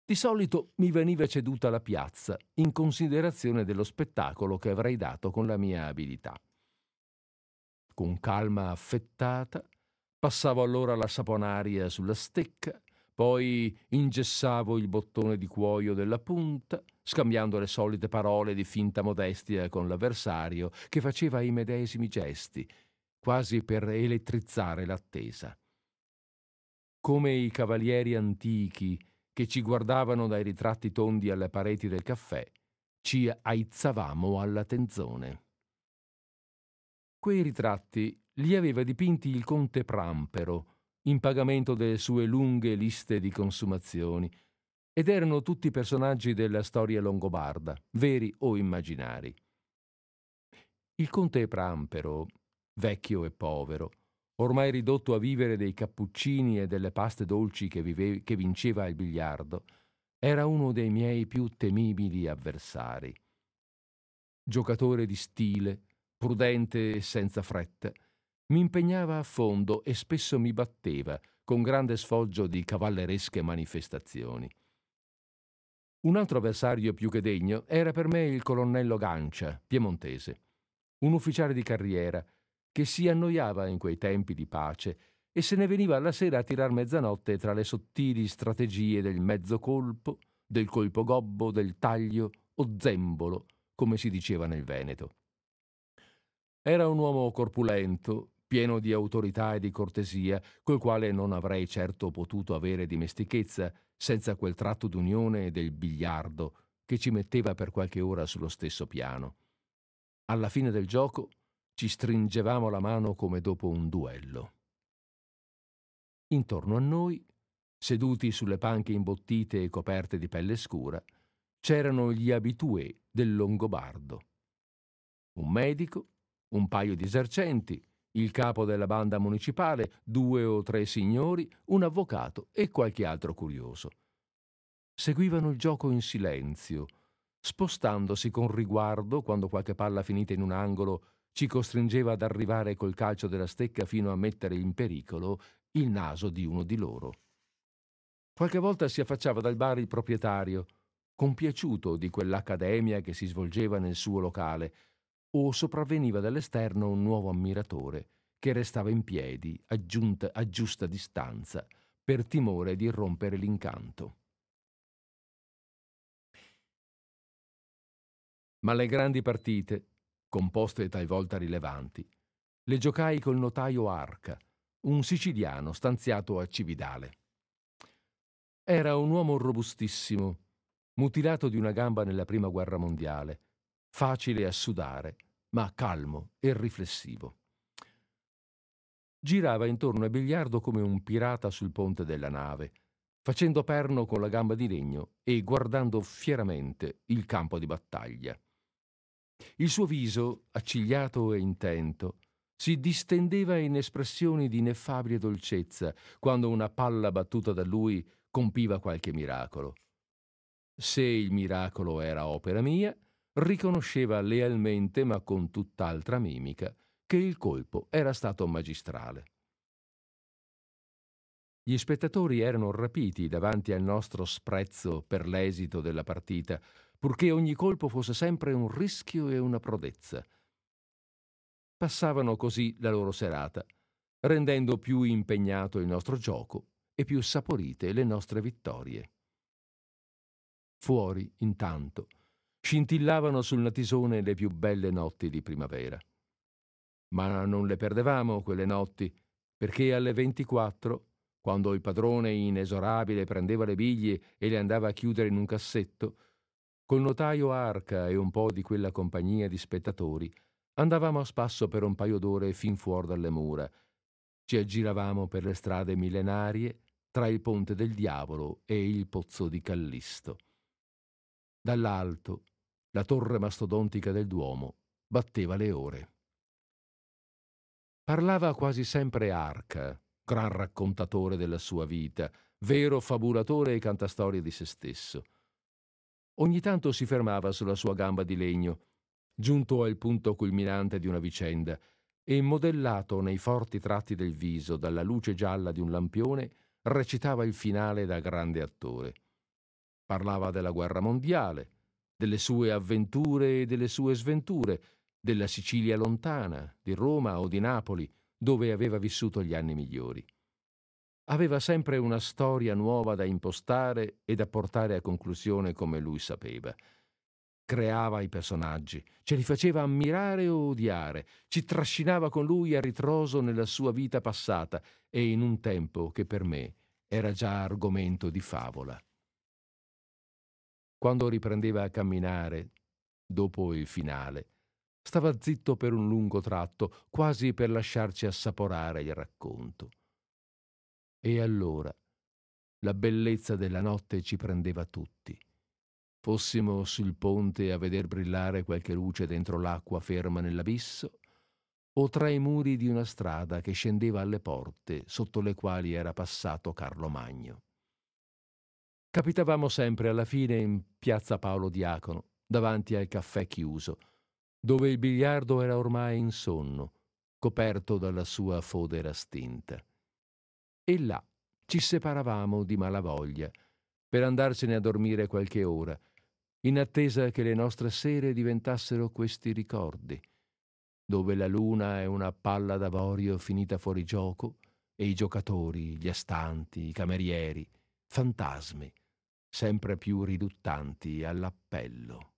Di solito mi veniva ceduta la piazza in considerazione dello spettacolo che avrei dato con la mia abilità. Con calma affettata, passavo allora la saponaria sulla stecca poi ingessavo il bottone di cuoio della punta, scambiando le solite parole di finta modestia con l'avversario, che faceva i medesimi gesti, quasi per elettrizzare l'attesa. Come i cavalieri antichi che ci guardavano dai ritratti tondi alle pareti del caffè, ci aizzavamo alla tenzone. Quei ritratti li aveva dipinti il conte Prampero, in pagamento delle sue lunghe liste di consumazioni, ed erano tutti personaggi della storia longobarda, veri o immaginari. Il conte Prampero, vecchio e povero, ormai ridotto a vivere dei cappuccini e delle paste dolci che, vive, che vinceva al biliardo, era uno dei miei più temibili avversari. Giocatore di stile, prudente e senza fretta, mi impegnava a fondo e spesso mi batteva, con grande sfoggio di cavalleresche manifestazioni. Un altro avversario più che degno era per me il colonnello Gancia, piemontese, un ufficiale di carriera, che si annoiava in quei tempi di pace e se ne veniva alla sera a tirar mezzanotte tra le sottili strategie del mezzo colpo, del colpo gobbo, del taglio o zembolo, come si diceva nel Veneto. Era un uomo corpulento, pieno di autorità e di cortesia, col quale non avrei certo potuto avere dimestichezza senza quel tratto d'unione del biliardo che ci metteva per qualche ora sullo stesso piano. Alla fine del gioco ci stringevamo la mano come dopo un duello. Intorno a noi, seduti sulle panche imbottite e coperte di pelle scura, c'erano gli abitué del Longobardo. Un medico, un paio di esercenti, il capo della banda municipale, due o tre signori, un avvocato e qualche altro curioso. Seguivano il gioco in silenzio, spostandosi con riguardo quando qualche palla finita in un angolo ci costringeva ad arrivare col calcio della stecca fino a mettere in pericolo il naso di uno di loro. Qualche volta si affacciava dal bar il proprietario, compiaciuto di quell'accademia che si svolgeva nel suo locale, o sopravveniva dall'esterno un nuovo ammiratore che restava in piedi aggiunta, a giusta distanza per timore di rompere l'incanto. Ma le grandi partite, composte talvolta rilevanti, le giocai col notaio Arca, un siciliano stanziato a Cividale. Era un uomo robustissimo, mutilato di una gamba nella prima guerra mondiale, facile a sudare, ma calmo e riflessivo. Girava intorno a biliardo come un pirata sul ponte della nave, facendo perno con la gamba di legno e guardando fieramente il campo di battaglia. Il suo viso, accigliato e intento, si distendeva in espressioni di ineffabile dolcezza quando una palla battuta da lui compiva qualche miracolo. Se il miracolo era opera mia, riconosceva lealmente, ma con tutt'altra mimica, che il colpo era stato magistrale. Gli spettatori erano rapiti davanti al nostro sprezzo per l'esito della partita, purché ogni colpo fosse sempre un rischio e una prodezza. Passavano così la loro serata, rendendo più impegnato il nostro gioco e più saporite le nostre vittorie. Fuori, intanto, scintillavano sul natisone le più belle notti di primavera. Ma non le perdevamo quelle notti, perché alle 24, quando il padrone inesorabile prendeva le biglie e le andava a chiudere in un cassetto, col notaio Arca e un po' di quella compagnia di spettatori, andavamo a spasso per un paio d'ore fin fuori dalle mura. Ci aggiravamo per le strade millenarie tra il ponte del diavolo e il pozzo di Callisto. Dall'alto, la torre mastodontica del Duomo batteva le ore. Parlava quasi sempre Arca, gran raccontatore della sua vita, vero fabulatore e cantastorie di se stesso. Ogni tanto si fermava sulla sua gamba di legno, giunto al punto culminante di una vicenda, e modellato nei forti tratti del viso dalla luce gialla di un lampione, recitava il finale da grande attore. Parlava della guerra mondiale, delle sue avventure e delle sue sventure, della Sicilia lontana, di Roma o di Napoli, dove aveva vissuto gli anni migliori aveva sempre una storia nuova da impostare e da portare a conclusione come lui sapeva. Creava i personaggi, ce li faceva ammirare o odiare, ci trascinava con lui a ritroso nella sua vita passata e in un tempo che per me era già argomento di favola. Quando riprendeva a camminare, dopo il finale, stava zitto per un lungo tratto, quasi per lasciarci assaporare il racconto. E allora la bellezza della notte ci prendeva tutti. Fossimo sul ponte a veder brillare qualche luce dentro l'acqua ferma nell'abisso, o tra i muri di una strada che scendeva alle porte sotto le quali era passato Carlo Magno. Capitavamo sempre alla fine in piazza Paolo Diacono, davanti al caffè chiuso, dove il biliardo era ormai in sonno, coperto dalla sua fodera stinta. E là ci separavamo di malavoglia per andarcene a dormire qualche ora, in attesa che le nostre sere diventassero questi ricordi, dove la luna è una palla d'avorio finita fuori gioco e i giocatori, gli astanti, i camerieri, fantasmi, sempre più riduttanti all'appello.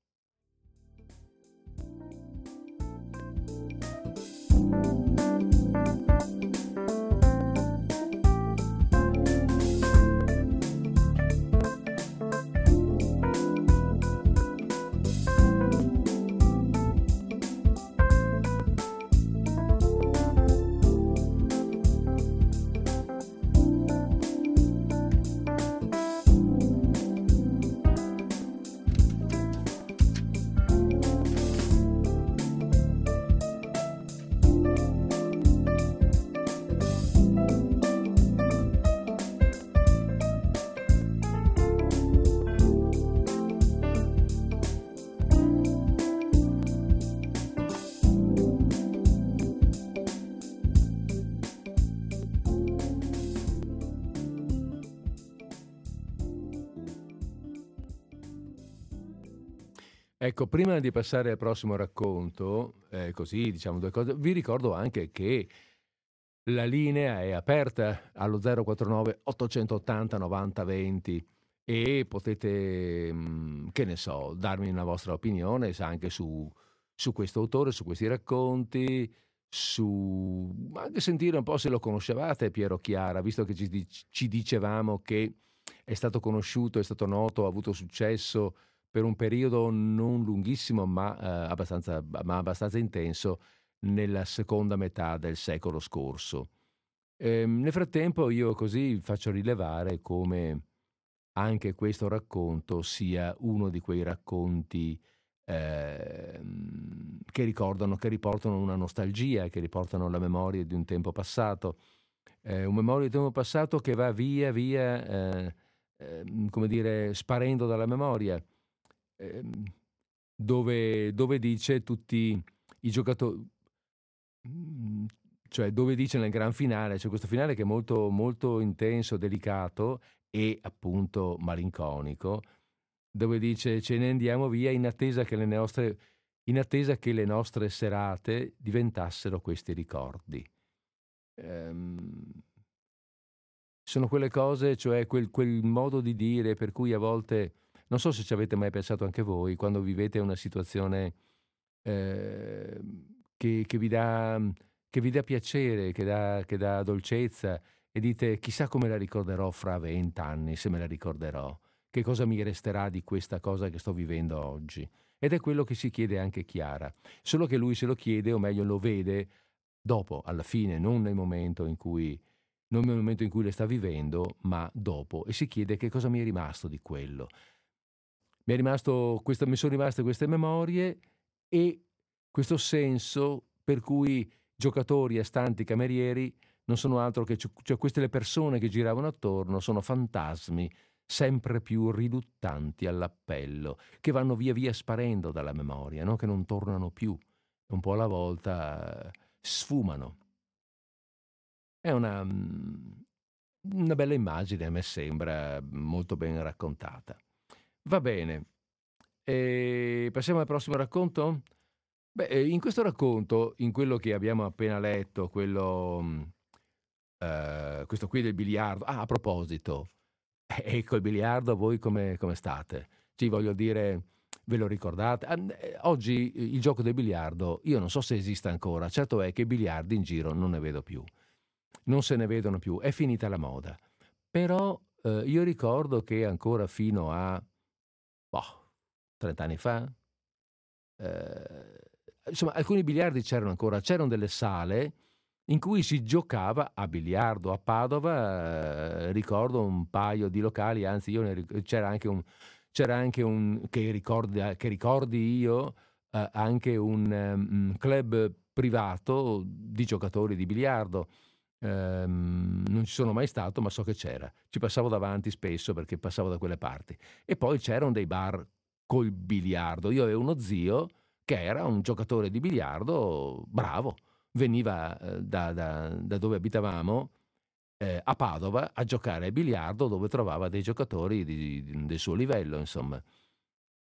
Ecco, prima di passare al prossimo racconto, eh, così diciamo due cose, vi ricordo anche che la linea è aperta allo 049 880 90 20 e potete, mm, che ne so, darmi una vostra opinione anche su, su questo autore, su questi racconti, su anche sentire un po' se lo conoscevate Piero Chiara, visto che ci, ci dicevamo che è stato conosciuto, è stato noto, ha avuto successo per un periodo non lunghissimo ma, eh, abbastanza, ma abbastanza intenso nella seconda metà del secolo scorso. Eh, nel frattempo io così faccio rilevare come anche questo racconto sia uno di quei racconti eh, che ricordano, che riportano una nostalgia, che riportano la memoria di un tempo passato, eh, un memoria di un tempo passato che va via via, eh, ehm, come dire, sparendo dalla memoria Ehm, dove, dove, dice tutti i giocatori, mhmm, cioè dove dice nel gran finale, c'è questo finale che è molto, molto intenso, delicato e appunto malinconico, dove dice ce ne andiamo via in attesa che le nostre, in attesa che le nostre serate diventassero questi ricordi. Ehm, sono quelle cose, cioè quel, quel modo di dire per cui a volte non so se ci avete mai pensato anche voi, quando vivete una situazione eh, che, che, vi dà, che, vi dà, piacere, che dà, che dà dolcezza, e dite chissà come la ricorderò fra vent'anni, se me la ricorderò, che cosa mi resterà di questa cosa che sto vivendo oggi. Ed è quello che si chiede anche Chiara, solo che lui se lo chiede, o meglio lo vede, dopo, alla fine, non nel momento in cui non nel momento in cui le sta vivendo, ma dopo, e si chiede che cosa mi è rimasto di quello mi, rimasto, questa, mi sono rimaste queste memorie e questo senso per cui giocatori, astanti, camerieri non sono altro che cioè queste le persone che giravano attorno sono fantasmi sempre più riduttanti all'appello, che vanno via via sparendo dalla memoria, no? che non tornano più, un po' alla volta sfumano. È una, mm, una bella immagine, a me sembra molto ben raccontata. Va bene. E passiamo al prossimo racconto? Beh, eh, in questo racconto, in quello che abbiamo appena letto, quello, uh, questo qui del biliardo, ah, a proposito, ecco il biliardo, voi come, come state? Ci voglio dire, ve lo ricordate? Eh, oggi il gioco del biliardo, io non so se esiste ancora, certo è che i biliardi in giro non ne vedo più, non se ne vedono più, è finita la moda. Però eh, io ricordo che ancora fino a boh, 30 anni fa. Eh, insomma, alcuni biliardi c'erano ancora, c'erano delle sale in cui si giocava a biliardo a Padova, eh, ricordo un paio di locali, anzi ric- c'era anche un, c'era anche un che, ricordi, che ricordi io, eh, anche un um, club privato di giocatori di biliardo. Ehm, non ci sono mai stato, ma so che c'era. Ci passavo davanti spesso perché passavo da quelle parti. E poi c'erano dei bar col biliardo. Io avevo uno zio che era un giocatore di biliardo bravo. Veniva eh, da, da, da, dove abitavamo eh, a Padova a giocare a biliardo dove trovava dei giocatori di, di, del suo livello, insomma.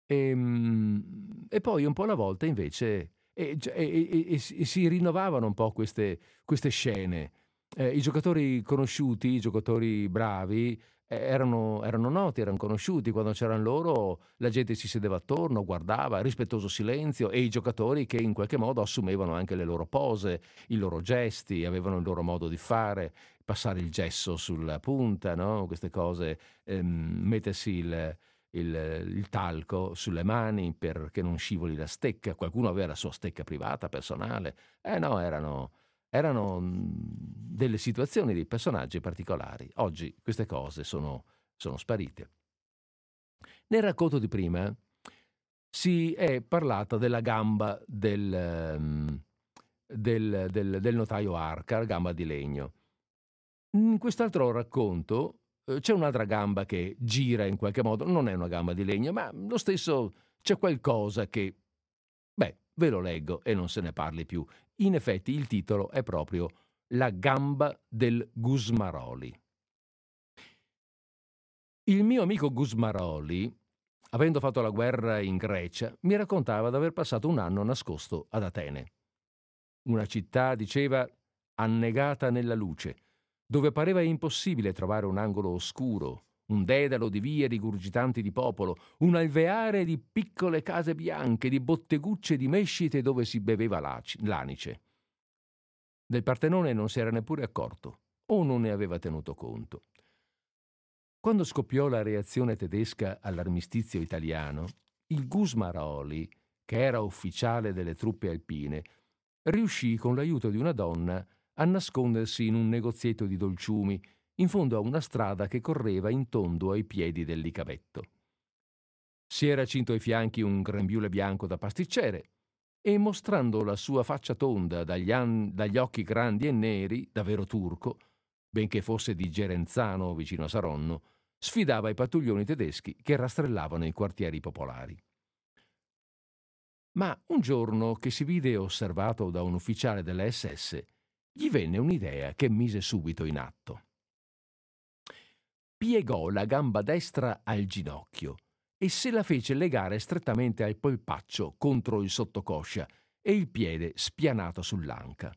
E, ehm, e, poi un po' alla volta invece e, e, e si rinnovavano un po' queste, queste scene eh, i giocatori conosciuti, i giocatori bravi, eh, erano, erano, noti, erano conosciuti, quando c'erano loro la gente si sedeva attorno, guardava, rispettoso silenzio e i giocatori che in qualche modo assumevano anche le loro pose, i loro gesti, avevano il loro modo di fare, passare il gesso sulla punta, no? queste cose, ehm, mettersi il, il, il, talco sulle mani perché non scivoli la stecca, qualcuno aveva la sua stecca privata, personale, eh no, erano erano delle situazioni, dei personaggi particolari. Oggi queste cose sono, sono sparite. Nel racconto di prima si è parlato della gamba del, del, del, del notaio Arca, gamba di legno. In quest'altro racconto eh, c'è un'altra gamba che gira in qualche modo, non è una gamba di legno, ma lo stesso c'è qualcosa che, beh, ve lo leggo e non se ne parli più. In effetti il titolo è proprio La gamba del Gusmaroli. Il mio amico Gusmaroli, avendo fatto la guerra in Grecia, mi raccontava di aver passato un anno nascosto ad Atene. Una città, diceva, annegata nella luce, dove pareva impossibile trovare un angolo oscuro, un dedalo di vie rigurgitanti di popolo, un alveare di piccole case bianche, di bottegucce di mescite dove si beveva l'anice. Del Partenone non si era neppure accorto, o non ne aveva tenuto conto. Quando scoppiò la reazione tedesca all'armistizio italiano, il Gusmaroli, che era ufficiale delle truppe alpine, riuscì con l'aiuto di una donna a nascondersi in un negozietto di dolciumi in fondo a una strada che correva in tondo ai piedi del licavetto. Si era cinto ai fianchi un grembiule bianco da pasticcere e mostrando la sua faccia tonda dagli, an- dagli occhi grandi e neri, davvero turco, benché fosse di Gerenzano vicino a Saronno, sfidava i pattuglioni tedeschi che rastrellavano i quartieri popolari. Ma un giorno che si vide osservato da un ufficiale della SS, gli venne un'idea che mise subito in atto piegò la gamba destra al ginocchio e se la fece legare strettamente al polpaccio contro il sottocoscia e il piede spianato sull'anca.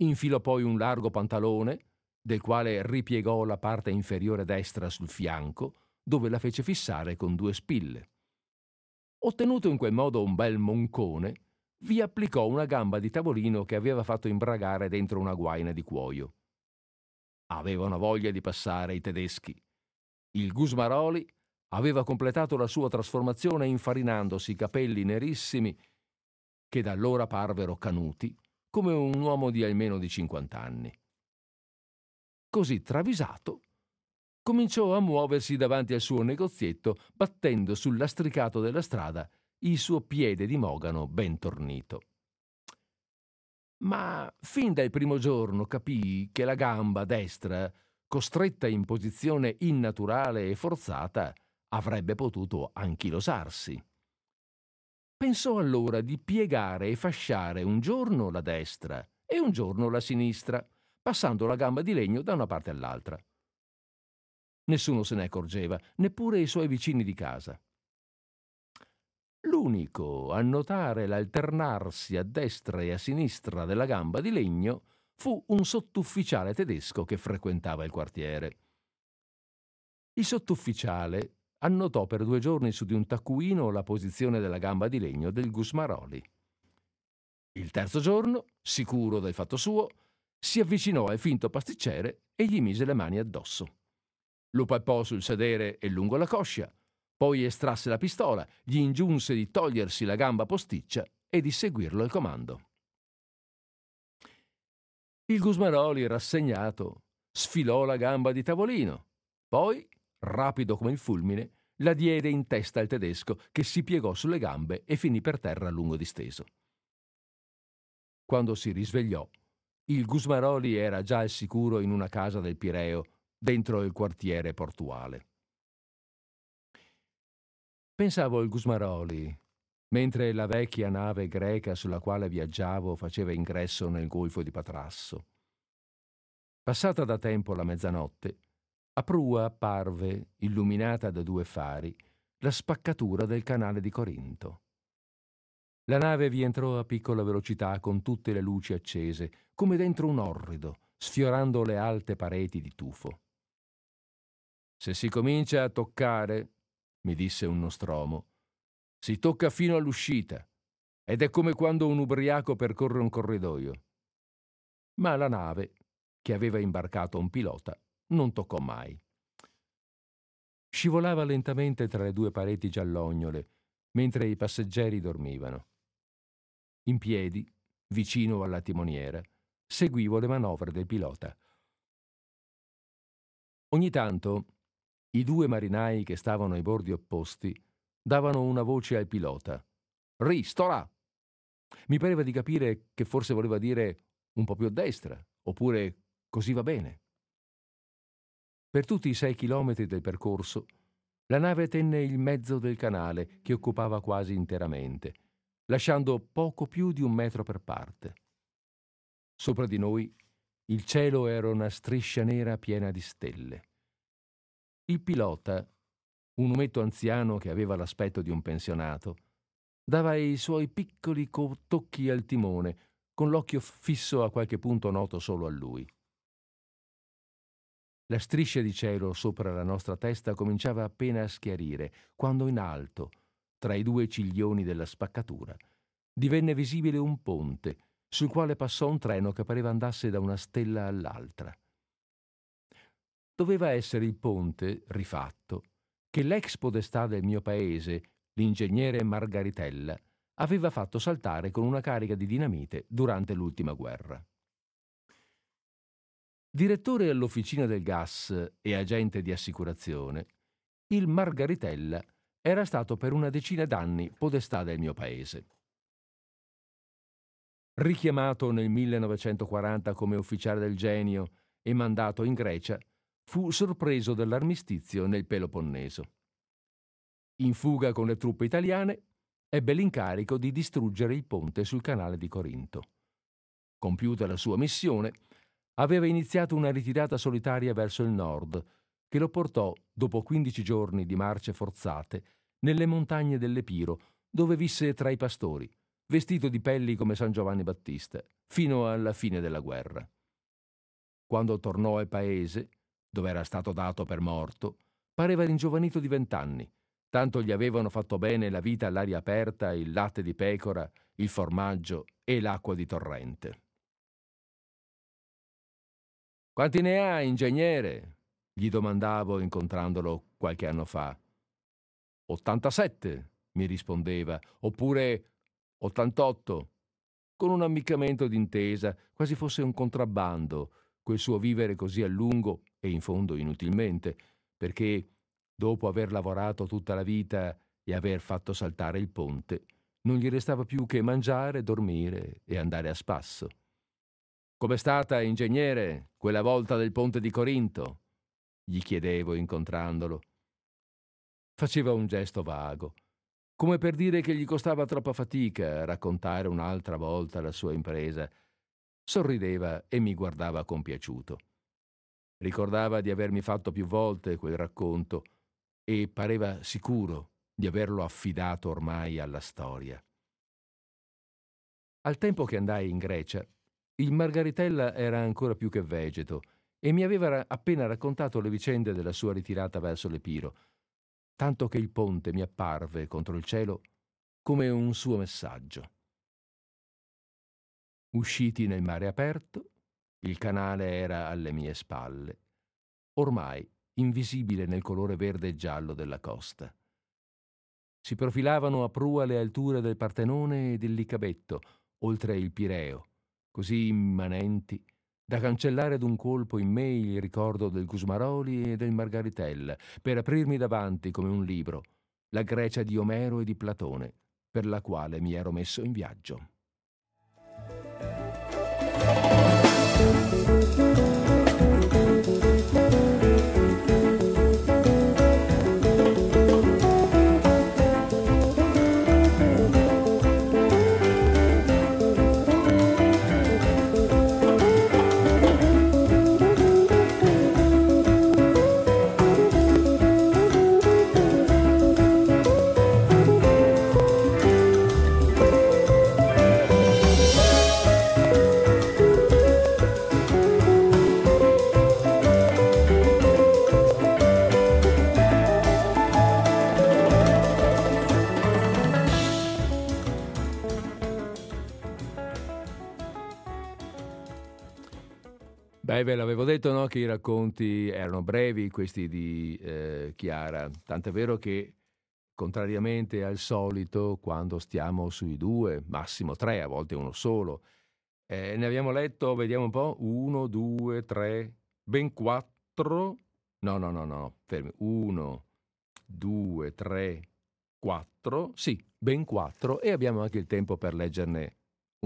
Infilò poi un largo pantalone, del quale ripiegò la parte inferiore destra sul fianco, dove la fece fissare con due spille. Ottenuto in quel modo un bel moncone, vi applicò una gamba di tavolino che aveva fatto imbragare dentro una guaina di cuoio. Avevano voglia di passare i tedeschi. Il Gusmaroli aveva completato la sua trasformazione infarinandosi i capelli nerissimi che da allora parvero canuti come un uomo di almeno di 50 anni. Così travisato, cominciò a muoversi davanti al suo negozietto, battendo sul lastricato della strada il suo piede di mogano ben tornito ma fin dal primo giorno capii che la gamba destra, costretta in posizione innaturale e forzata, avrebbe potuto anchilosarsi. Pensò allora di piegare e fasciare un giorno la destra e un giorno la sinistra, passando la gamba di legno da una parte all'altra. Nessuno se ne accorgeva, neppure i suoi vicini di casa. L'unico a notare l'alternarsi a destra e a sinistra della gamba di legno fu un sottufficiale tedesco che frequentava il quartiere. Il sottufficiale annotò per due giorni su di un taccuino la posizione della gamba di legno del Gusmaroli. Il terzo giorno, sicuro del fatto suo, si avvicinò al finto pasticcere e gli mise le mani addosso. Lo palpò sul sedere e lungo la coscia, poi estrasse la pistola, gli ingiunse di togliersi la gamba posticcia e di seguirlo al comando. Il Gusmaroli, rassegnato, sfilò la gamba di tavolino, poi, rapido come il fulmine, la diede in testa al tedesco che si piegò sulle gambe e finì per terra a lungo disteso. Quando si risvegliò, il Gusmaroli era già al sicuro in una casa del Pireo, dentro il quartiere portuale. Pensavo al Gusmaroli, mentre la vecchia nave greca sulla quale viaggiavo faceva ingresso nel golfo di Patrasso. Passata da tempo la mezzanotte, a prua apparve, illuminata da due fari, la spaccatura del canale di Corinto. La nave vi entrò a piccola velocità con tutte le luci accese, come dentro un orrido, sfiorando le alte pareti di tufo. Se si comincia a toccare, mi disse un nostromo, si tocca fino all'uscita ed è come quando un ubriaco percorre un corridoio. Ma la nave, che aveva imbarcato un pilota, non toccò mai. Scivolava lentamente tra le due pareti giallognole, mentre i passeggeri dormivano. In piedi, vicino alla timoniera, seguivo le manovre del pilota. Ogni tanto i due marinai che stavano ai bordi opposti davano una voce al pilota. Ri, sto là! Mi pareva di capire che forse voleva dire un po' più a destra, oppure così va bene. Per tutti i sei chilometri del percorso, la nave tenne il mezzo del canale che occupava quasi interamente, lasciando poco più di un metro per parte. Sopra di noi il cielo era una striscia nera piena di stelle. Il pilota, un umetto anziano che aveva l'aspetto di un pensionato, dava i suoi piccoli tocchi al timone, con l'occhio fisso a qualche punto noto solo a lui. La striscia di cielo sopra la nostra testa cominciava appena a schiarire, quando in alto, tra i due ciglioni della spaccatura, divenne visibile un ponte sul quale passò un treno che pareva andasse da una stella all'altra. Doveva essere il ponte, rifatto, che l'ex podestà del mio paese, l'ingegnere Margaritella, aveva fatto saltare con una carica di dinamite durante l'ultima guerra. Direttore all'officina del gas e agente di assicurazione, il Margaritella era stato per una decina d'anni podestà del mio paese. Richiamato nel 1940 come ufficiale del genio e mandato in Grecia, fu sorpreso dall'armistizio nel Peloponneso. In fuga con le truppe italiane, ebbe l'incarico di distruggere il ponte sul canale di Corinto. Compiuta la sua missione, aveva iniziato una ritirata solitaria verso il nord, che lo portò, dopo 15 giorni di marce forzate, nelle montagne dell'Epiro, dove visse tra i pastori, vestito di pelli come San Giovanni Battista, fino alla fine della guerra. Quando tornò al paese, dove era stato dato per morto, pareva ringiovanito di vent'anni, tanto gli avevano fatto bene la vita all'aria aperta, il latte di pecora, il formaggio e l'acqua di torrente. Quanti ne ha, ingegnere? gli domandavo incontrandolo qualche anno fa. 87, mi rispondeva, oppure 88, con un ammiccamento d'intesa, quasi fosse un contrabbando, quel suo vivere così a lungo e in fondo inutilmente, perché, dopo aver lavorato tutta la vita e aver fatto saltare il ponte, non gli restava più che mangiare, dormire e andare a spasso. Com'è stata, ingegnere, quella volta del ponte di Corinto? gli chiedevo incontrandolo. Faceva un gesto vago come per dire che gli costava troppa fatica raccontare un'altra volta la sua impresa. Sorrideva e mi guardava compiaciuto. Ricordava di avermi fatto più volte quel racconto e pareva sicuro di averlo affidato ormai alla storia. Al tempo che andai in Grecia, il Margaritella era ancora più che vegeto e mi aveva appena raccontato le vicende della sua ritirata verso l'Epiro, tanto che il ponte mi apparve contro il cielo come un suo messaggio. Usciti nel mare aperto, il canale era alle mie spalle, ormai invisibile nel colore verde e giallo della costa. Si profilavano a prua le alture del Partenone e del Licabetto, oltre il Pireo, così immanenti da cancellare d'un colpo in me il ricordo del Gusmaroli e del Margaritella, per aprirmi davanti come un libro la Grecia di Omero e di Platone, per la quale mi ero messo in viaggio. Eh, detto no, che i racconti erano brevi, questi di eh, Chiara, tant'è vero che contrariamente al solito, quando stiamo sui due, massimo tre, a volte uno solo, eh, ne abbiamo letto, vediamo un po', uno, due, tre, ben quattro, no, no, no, no, fermi, uno, due, tre, quattro, sì, ben quattro, e abbiamo anche il tempo per leggerne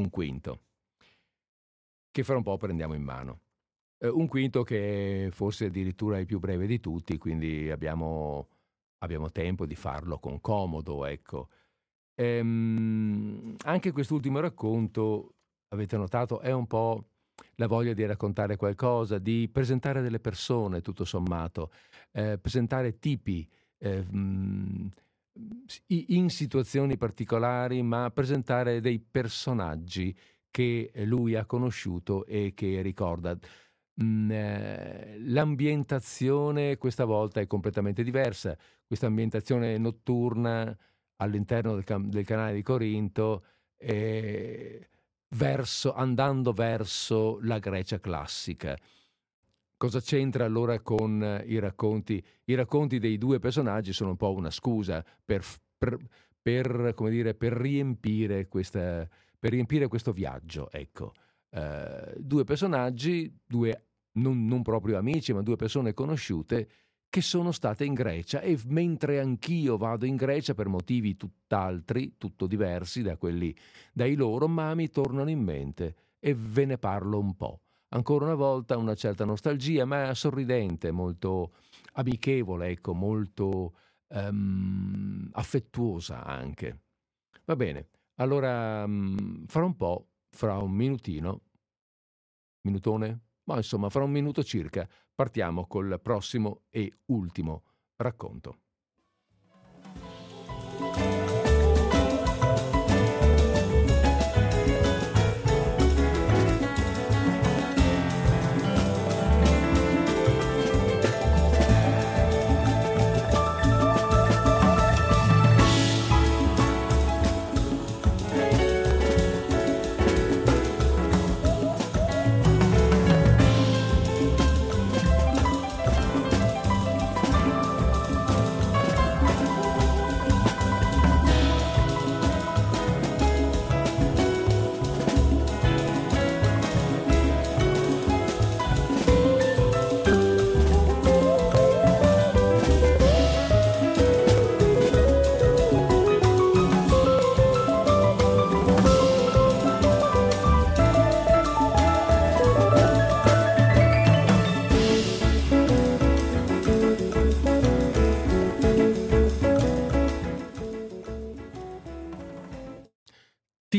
un quinto, che fra un po' prendiamo in mano. Eh, un quinto che è forse addirittura il più breve di tutti, quindi abbiamo, abbiamo tempo di farlo con comodo, ecco. Ehm, anche quest'ultimo racconto, avete notato, è un po' la voglia di raccontare qualcosa, di presentare delle persone, tutto sommato, eh, presentare tipi eh, in situazioni particolari, ma presentare dei personaggi che lui ha conosciuto e che ricorda. Mm, eh, l'ambientazione questa volta è completamente diversa. Questa ambientazione notturna all'interno del, can- del canale di Corinto, eh, verso, andando verso la Grecia classica. Cosa c'entra allora con i racconti? I racconti dei due personaggi sono un po' una scusa per, per, per, dire, per riempire, questa, riempire, questo viaggio. Ecco. Uh, due personaggi, due non, non, proprio amici, ma due persone conosciute che sono state in Grecia e mentre anch'io vado in Grecia per motivi tutt'altri, tutto diversi da quelli dai loro, ma mi tornano in mente e ve ne parlo un po'. Ancora una volta una certa nostalgia, ma sorridente, molto amichevole, ecco, molto um, affettuosa anche. Va bene, allora um, fra un po', fra un minutino, minutone? Ma insomma, fra un minuto circa partiamo col prossimo e ultimo racconto.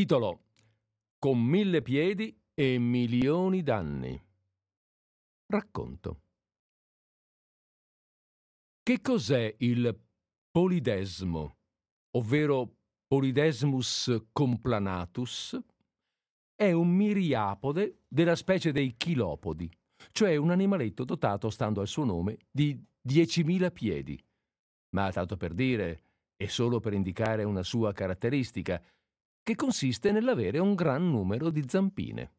Titolo Con mille piedi e milioni d'anni. Racconto. Che cos'è il polidesmo, ovvero Polydesmus complanatus? È un miriapode della specie dei chilopodi, cioè un animaletto dotato, stando al suo nome, di 10.000 piedi. Ma tanto per dire, e solo per indicare una sua caratteristica, che consiste nell'avere un gran numero di zampine.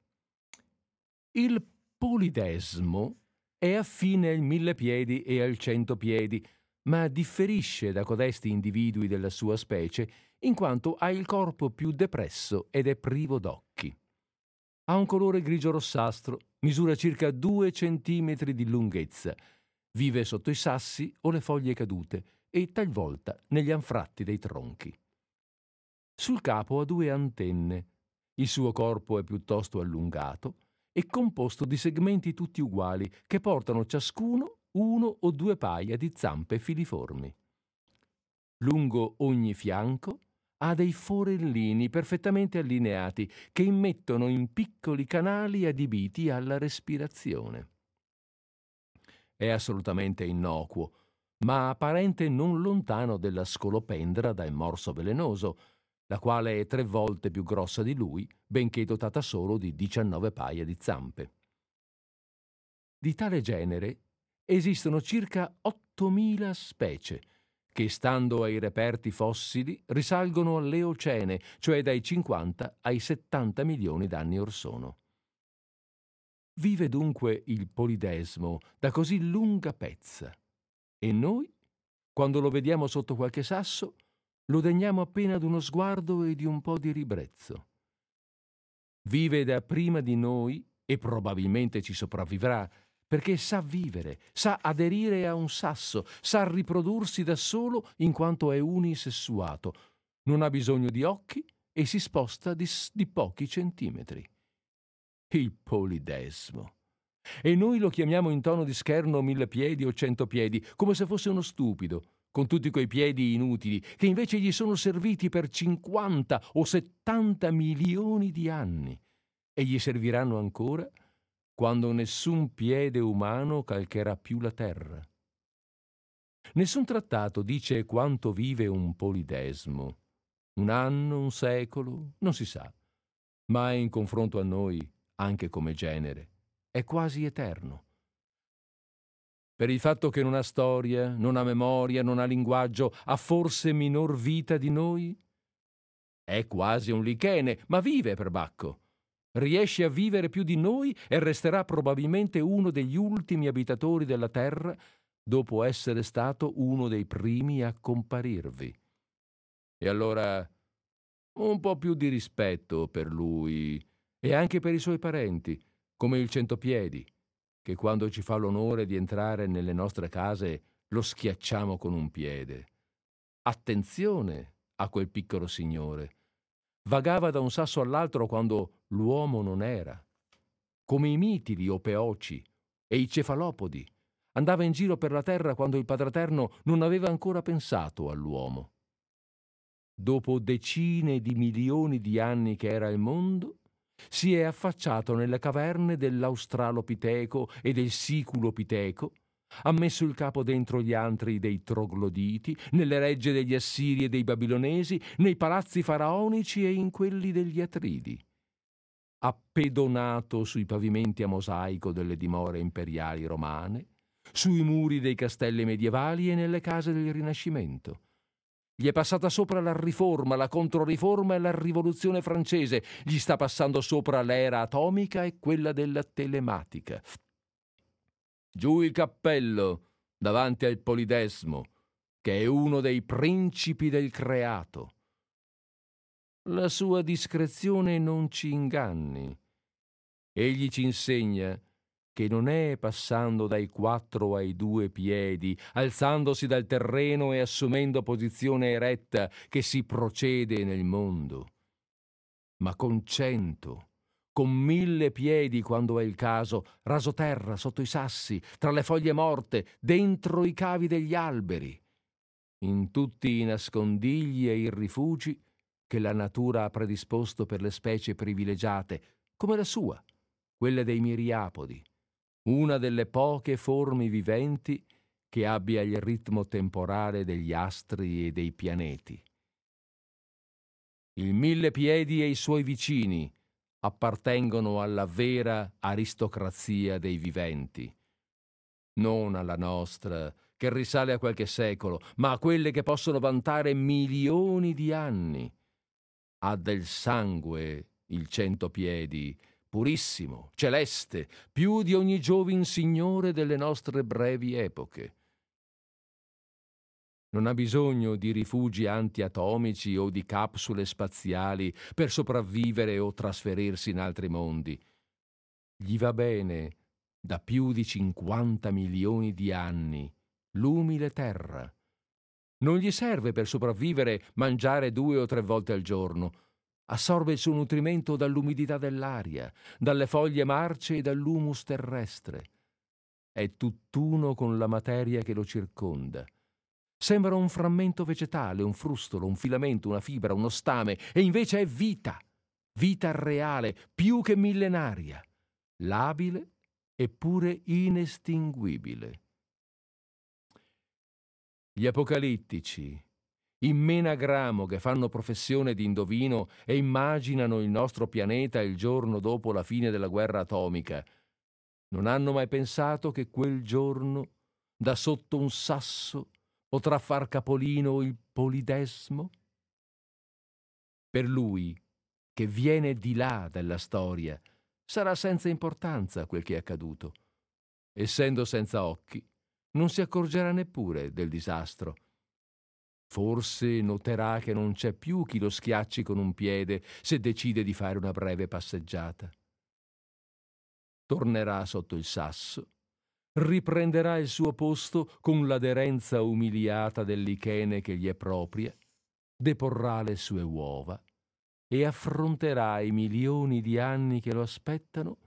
Il polidesmo è affine al mille piedi e al cento piedi, ma differisce da codesti individui della sua specie in quanto ha il corpo più depresso ed è privo d'occhi. Ha un colore grigio-rossastro, misura circa due centimetri di lunghezza, vive sotto i sassi o le foglie cadute e talvolta negli anfratti dei tronchi. Sul capo ha due antenne. Il suo corpo è piuttosto allungato e composto di segmenti tutti uguali che portano ciascuno uno o due paia di zampe filiformi. Lungo ogni fianco ha dei forellini perfettamente allineati che immettono in piccoli canali adibiti alla respirazione. È assolutamente innocuo, ma apparente non lontano della scolopendra dal morso velenoso, la quale è tre volte più grossa di lui, benché dotata solo di 19 paia di zampe. Di tale genere esistono circa 8.000 specie, che stando ai reperti fossili risalgono all'Eocene, cioè dai 50 ai 70 milioni d'anni or sono. Vive dunque il polidesmo da così lunga pezza. E noi, quando lo vediamo sotto qualche sasso, lo degniamo appena d'uno sguardo e di un po' di ribrezzo. Vive da prima di noi e probabilmente ci sopravvivrà, perché sa vivere, sa aderire a un sasso, sa riprodursi da solo in quanto è unisessuato, non ha bisogno di occhi e si sposta di, di pochi centimetri. Il polidesmo. E noi lo chiamiamo in tono di scherno mille piedi o cento piedi, come se fosse uno stupido, con tutti quei piedi inutili, che invece gli sono serviti per 50 o 70 milioni di anni, e gli serviranno ancora quando nessun piede umano calcherà più la terra. Nessun trattato dice quanto vive un polidesmo. Un anno, un secolo, non si sa. Ma in confronto a noi, anche come genere, è quasi eterno per il fatto che non ha storia, non ha memoria, non ha linguaggio, ha forse minor vita di noi? È quasi un lichene, ma vive per Bacco. Riesce a vivere più di noi e resterà probabilmente uno degli ultimi abitatori della terra dopo essere stato uno dei primi a comparirvi. E allora un po' più di rispetto per lui e anche per i suoi parenti, come il centopiedi che quando ci fa l'onore di entrare nelle nostre case lo schiacciamo con un piede. Attenzione a quel piccolo signore. Vagava da un sasso all'altro quando l'uomo non era. Come i mitili o peoci e i cefalopodi. Andava in giro per la terra quando il Padre Eterno non aveva ancora pensato all'uomo. Dopo decine di milioni di anni che era il mondo, si è affacciato nelle caverne dell'Australopiteco e del Siculopiteco, ha messo il capo dentro gli antri dei trogloditi, nelle regge degli Assiri e dei Babilonesi, nei palazzi faraonici e in quelli degli Atridi. Ha pedonato sui pavimenti a mosaico delle dimore imperiali romane, sui muri dei castelli medievali e nelle case del Rinascimento gli è passata sopra la riforma, la controriforma e la rivoluzione francese. Gli sta passando sopra l'era atomica e quella della telematica. Giù il cappello davanti al polidesmo, che è uno dei principi del creato. La sua discrezione non ci inganni. Egli ci insegna che non è passando dai quattro ai due piedi, alzandosi dal terreno e assumendo posizione eretta, che si procede nel mondo, ma con cento, con mille piedi quando è il caso, raso terra, sotto i sassi, tra le foglie morte, dentro i cavi degli alberi, in tutti i nascondigli e i rifugi che la natura ha predisposto per le specie privilegiate, come la sua, quelle dei miriapodi una delle poche forme viventi che abbia il ritmo temporale degli astri e dei pianeti. Il mille piedi e i suoi vicini appartengono alla vera aristocrazia dei viventi, non alla nostra, che risale a qualche secolo, ma a quelle che possono vantare milioni di anni. Ha del sangue il centopiedi, purissimo, celeste, più di ogni giovin signore delle nostre brevi epoche. Non ha bisogno di rifugi antiatomici o di capsule spaziali per sopravvivere o trasferirsi in altri mondi. Gli va bene, da più di 50 milioni di anni, l'umile terra. Non gli serve per sopravvivere mangiare due o tre volte al giorno, assorbe il suo nutrimento dall'umidità dell'aria, dalle foglie marce e dall'humus terrestre. È tutt'uno con la materia che lo circonda. Sembra un frammento vegetale, un frustolo, un filamento, una fibra, uno stame, e invece è vita, vita reale, più che millenaria, labile eppure inestinguibile. Gli apocalittici, in menagramo che fanno professione di indovino e immaginano il nostro pianeta il giorno dopo la fine della guerra atomica, non hanno mai pensato che quel giorno, da sotto un sasso, potrà far capolino il polidesmo? Per lui, che viene di là della storia, sarà senza importanza quel che è accaduto. Essendo senza occhi, non si accorgerà neppure del disastro. Forse noterà che non c'è più chi lo schiacci con un piede se decide di fare una breve passeggiata. Tornerà sotto il sasso, riprenderà il suo posto con l'aderenza umiliata dell'ichene che gli è propria, deporrà le sue uova e affronterà i milioni di anni che lo aspettano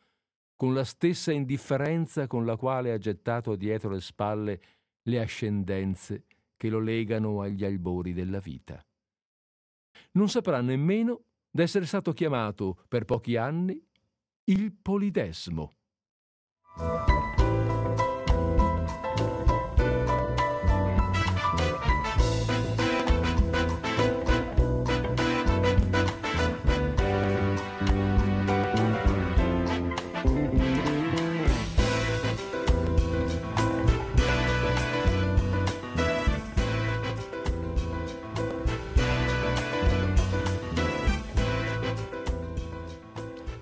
con la stessa indifferenza con la quale ha gettato dietro le spalle le ascendenze che lo legano agli albori della vita. Non saprà nemmeno d'essere stato chiamato per pochi anni il polidesmo.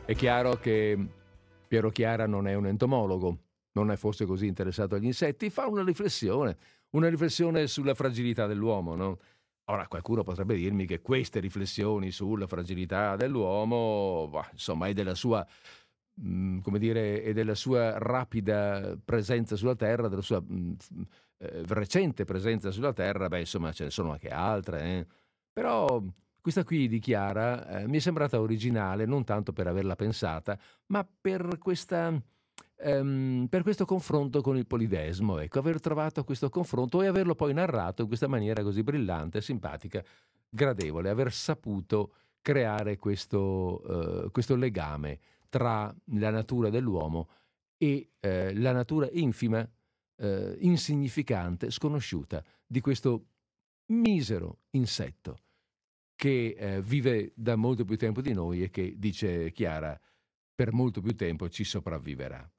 È chiaro che Piero Chiara non è un entomologo, non è forse così interessato agli insetti, fa una riflessione, una riflessione sulla fragilità dell'uomo. No? Ora, qualcuno potrebbe dirmi che queste riflessioni sulla fragilità dell'uomo, bah, insomma, è della sua mm, come dire, e della sua rapida presenza sulla Terra, della sua mm, eh, recente presenza sulla Terra, beh, insomma, ce ne sono anche altre. Eh. Però questa qui dichiara, eh, mi è sembrata originale non tanto per averla pensata, ma per, questa, ehm, per questo confronto con il polidesmo, ecco, aver trovato questo confronto e averlo poi narrato in questa maniera così brillante, simpatica, gradevole, aver saputo creare questo, eh, questo legame tra la natura dell'uomo e eh, la natura infima, eh, insignificante, sconosciuta di questo misero insetto che eh, vive da molto più tempo di noi e che, dice Chiara, per molto più tempo ci sopravviverà.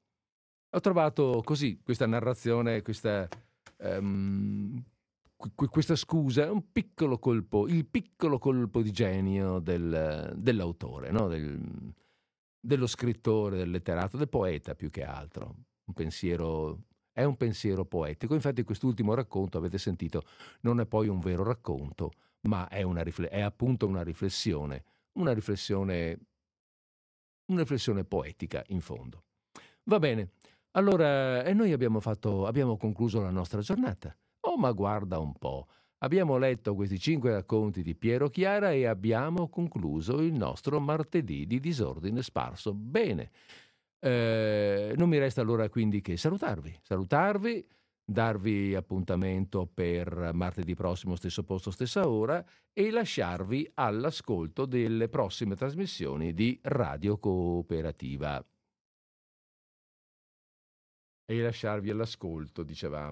Ho trovato così questa narrazione, questa, um, questa scusa, un piccolo colpo, il piccolo colpo di genio del, dell'autore, no? del, dello scrittore, del letterato, del poeta più che altro. Un pensiero, è un pensiero poetico. Infatti quest'ultimo racconto, avete sentito, non è poi un vero racconto, ma è, rifle- è appunto una riflessione, una riflessione, una riflessione poetica in fondo. Va bene, allora e noi abbiamo, fatto, abbiamo concluso la nostra giornata. Oh, ma guarda un po', abbiamo letto questi cinque racconti di Piero Chiara e abbiamo concluso il nostro martedì di disordine sparso. Bene, eh, non mi resta allora quindi che salutarvi, salutarvi darvi appuntamento per martedì prossimo, stesso posto, stessa ora, e lasciarvi all'ascolto delle prossime trasmissioni di Radio Cooperativa. E lasciarvi all'ascolto, dicevamo.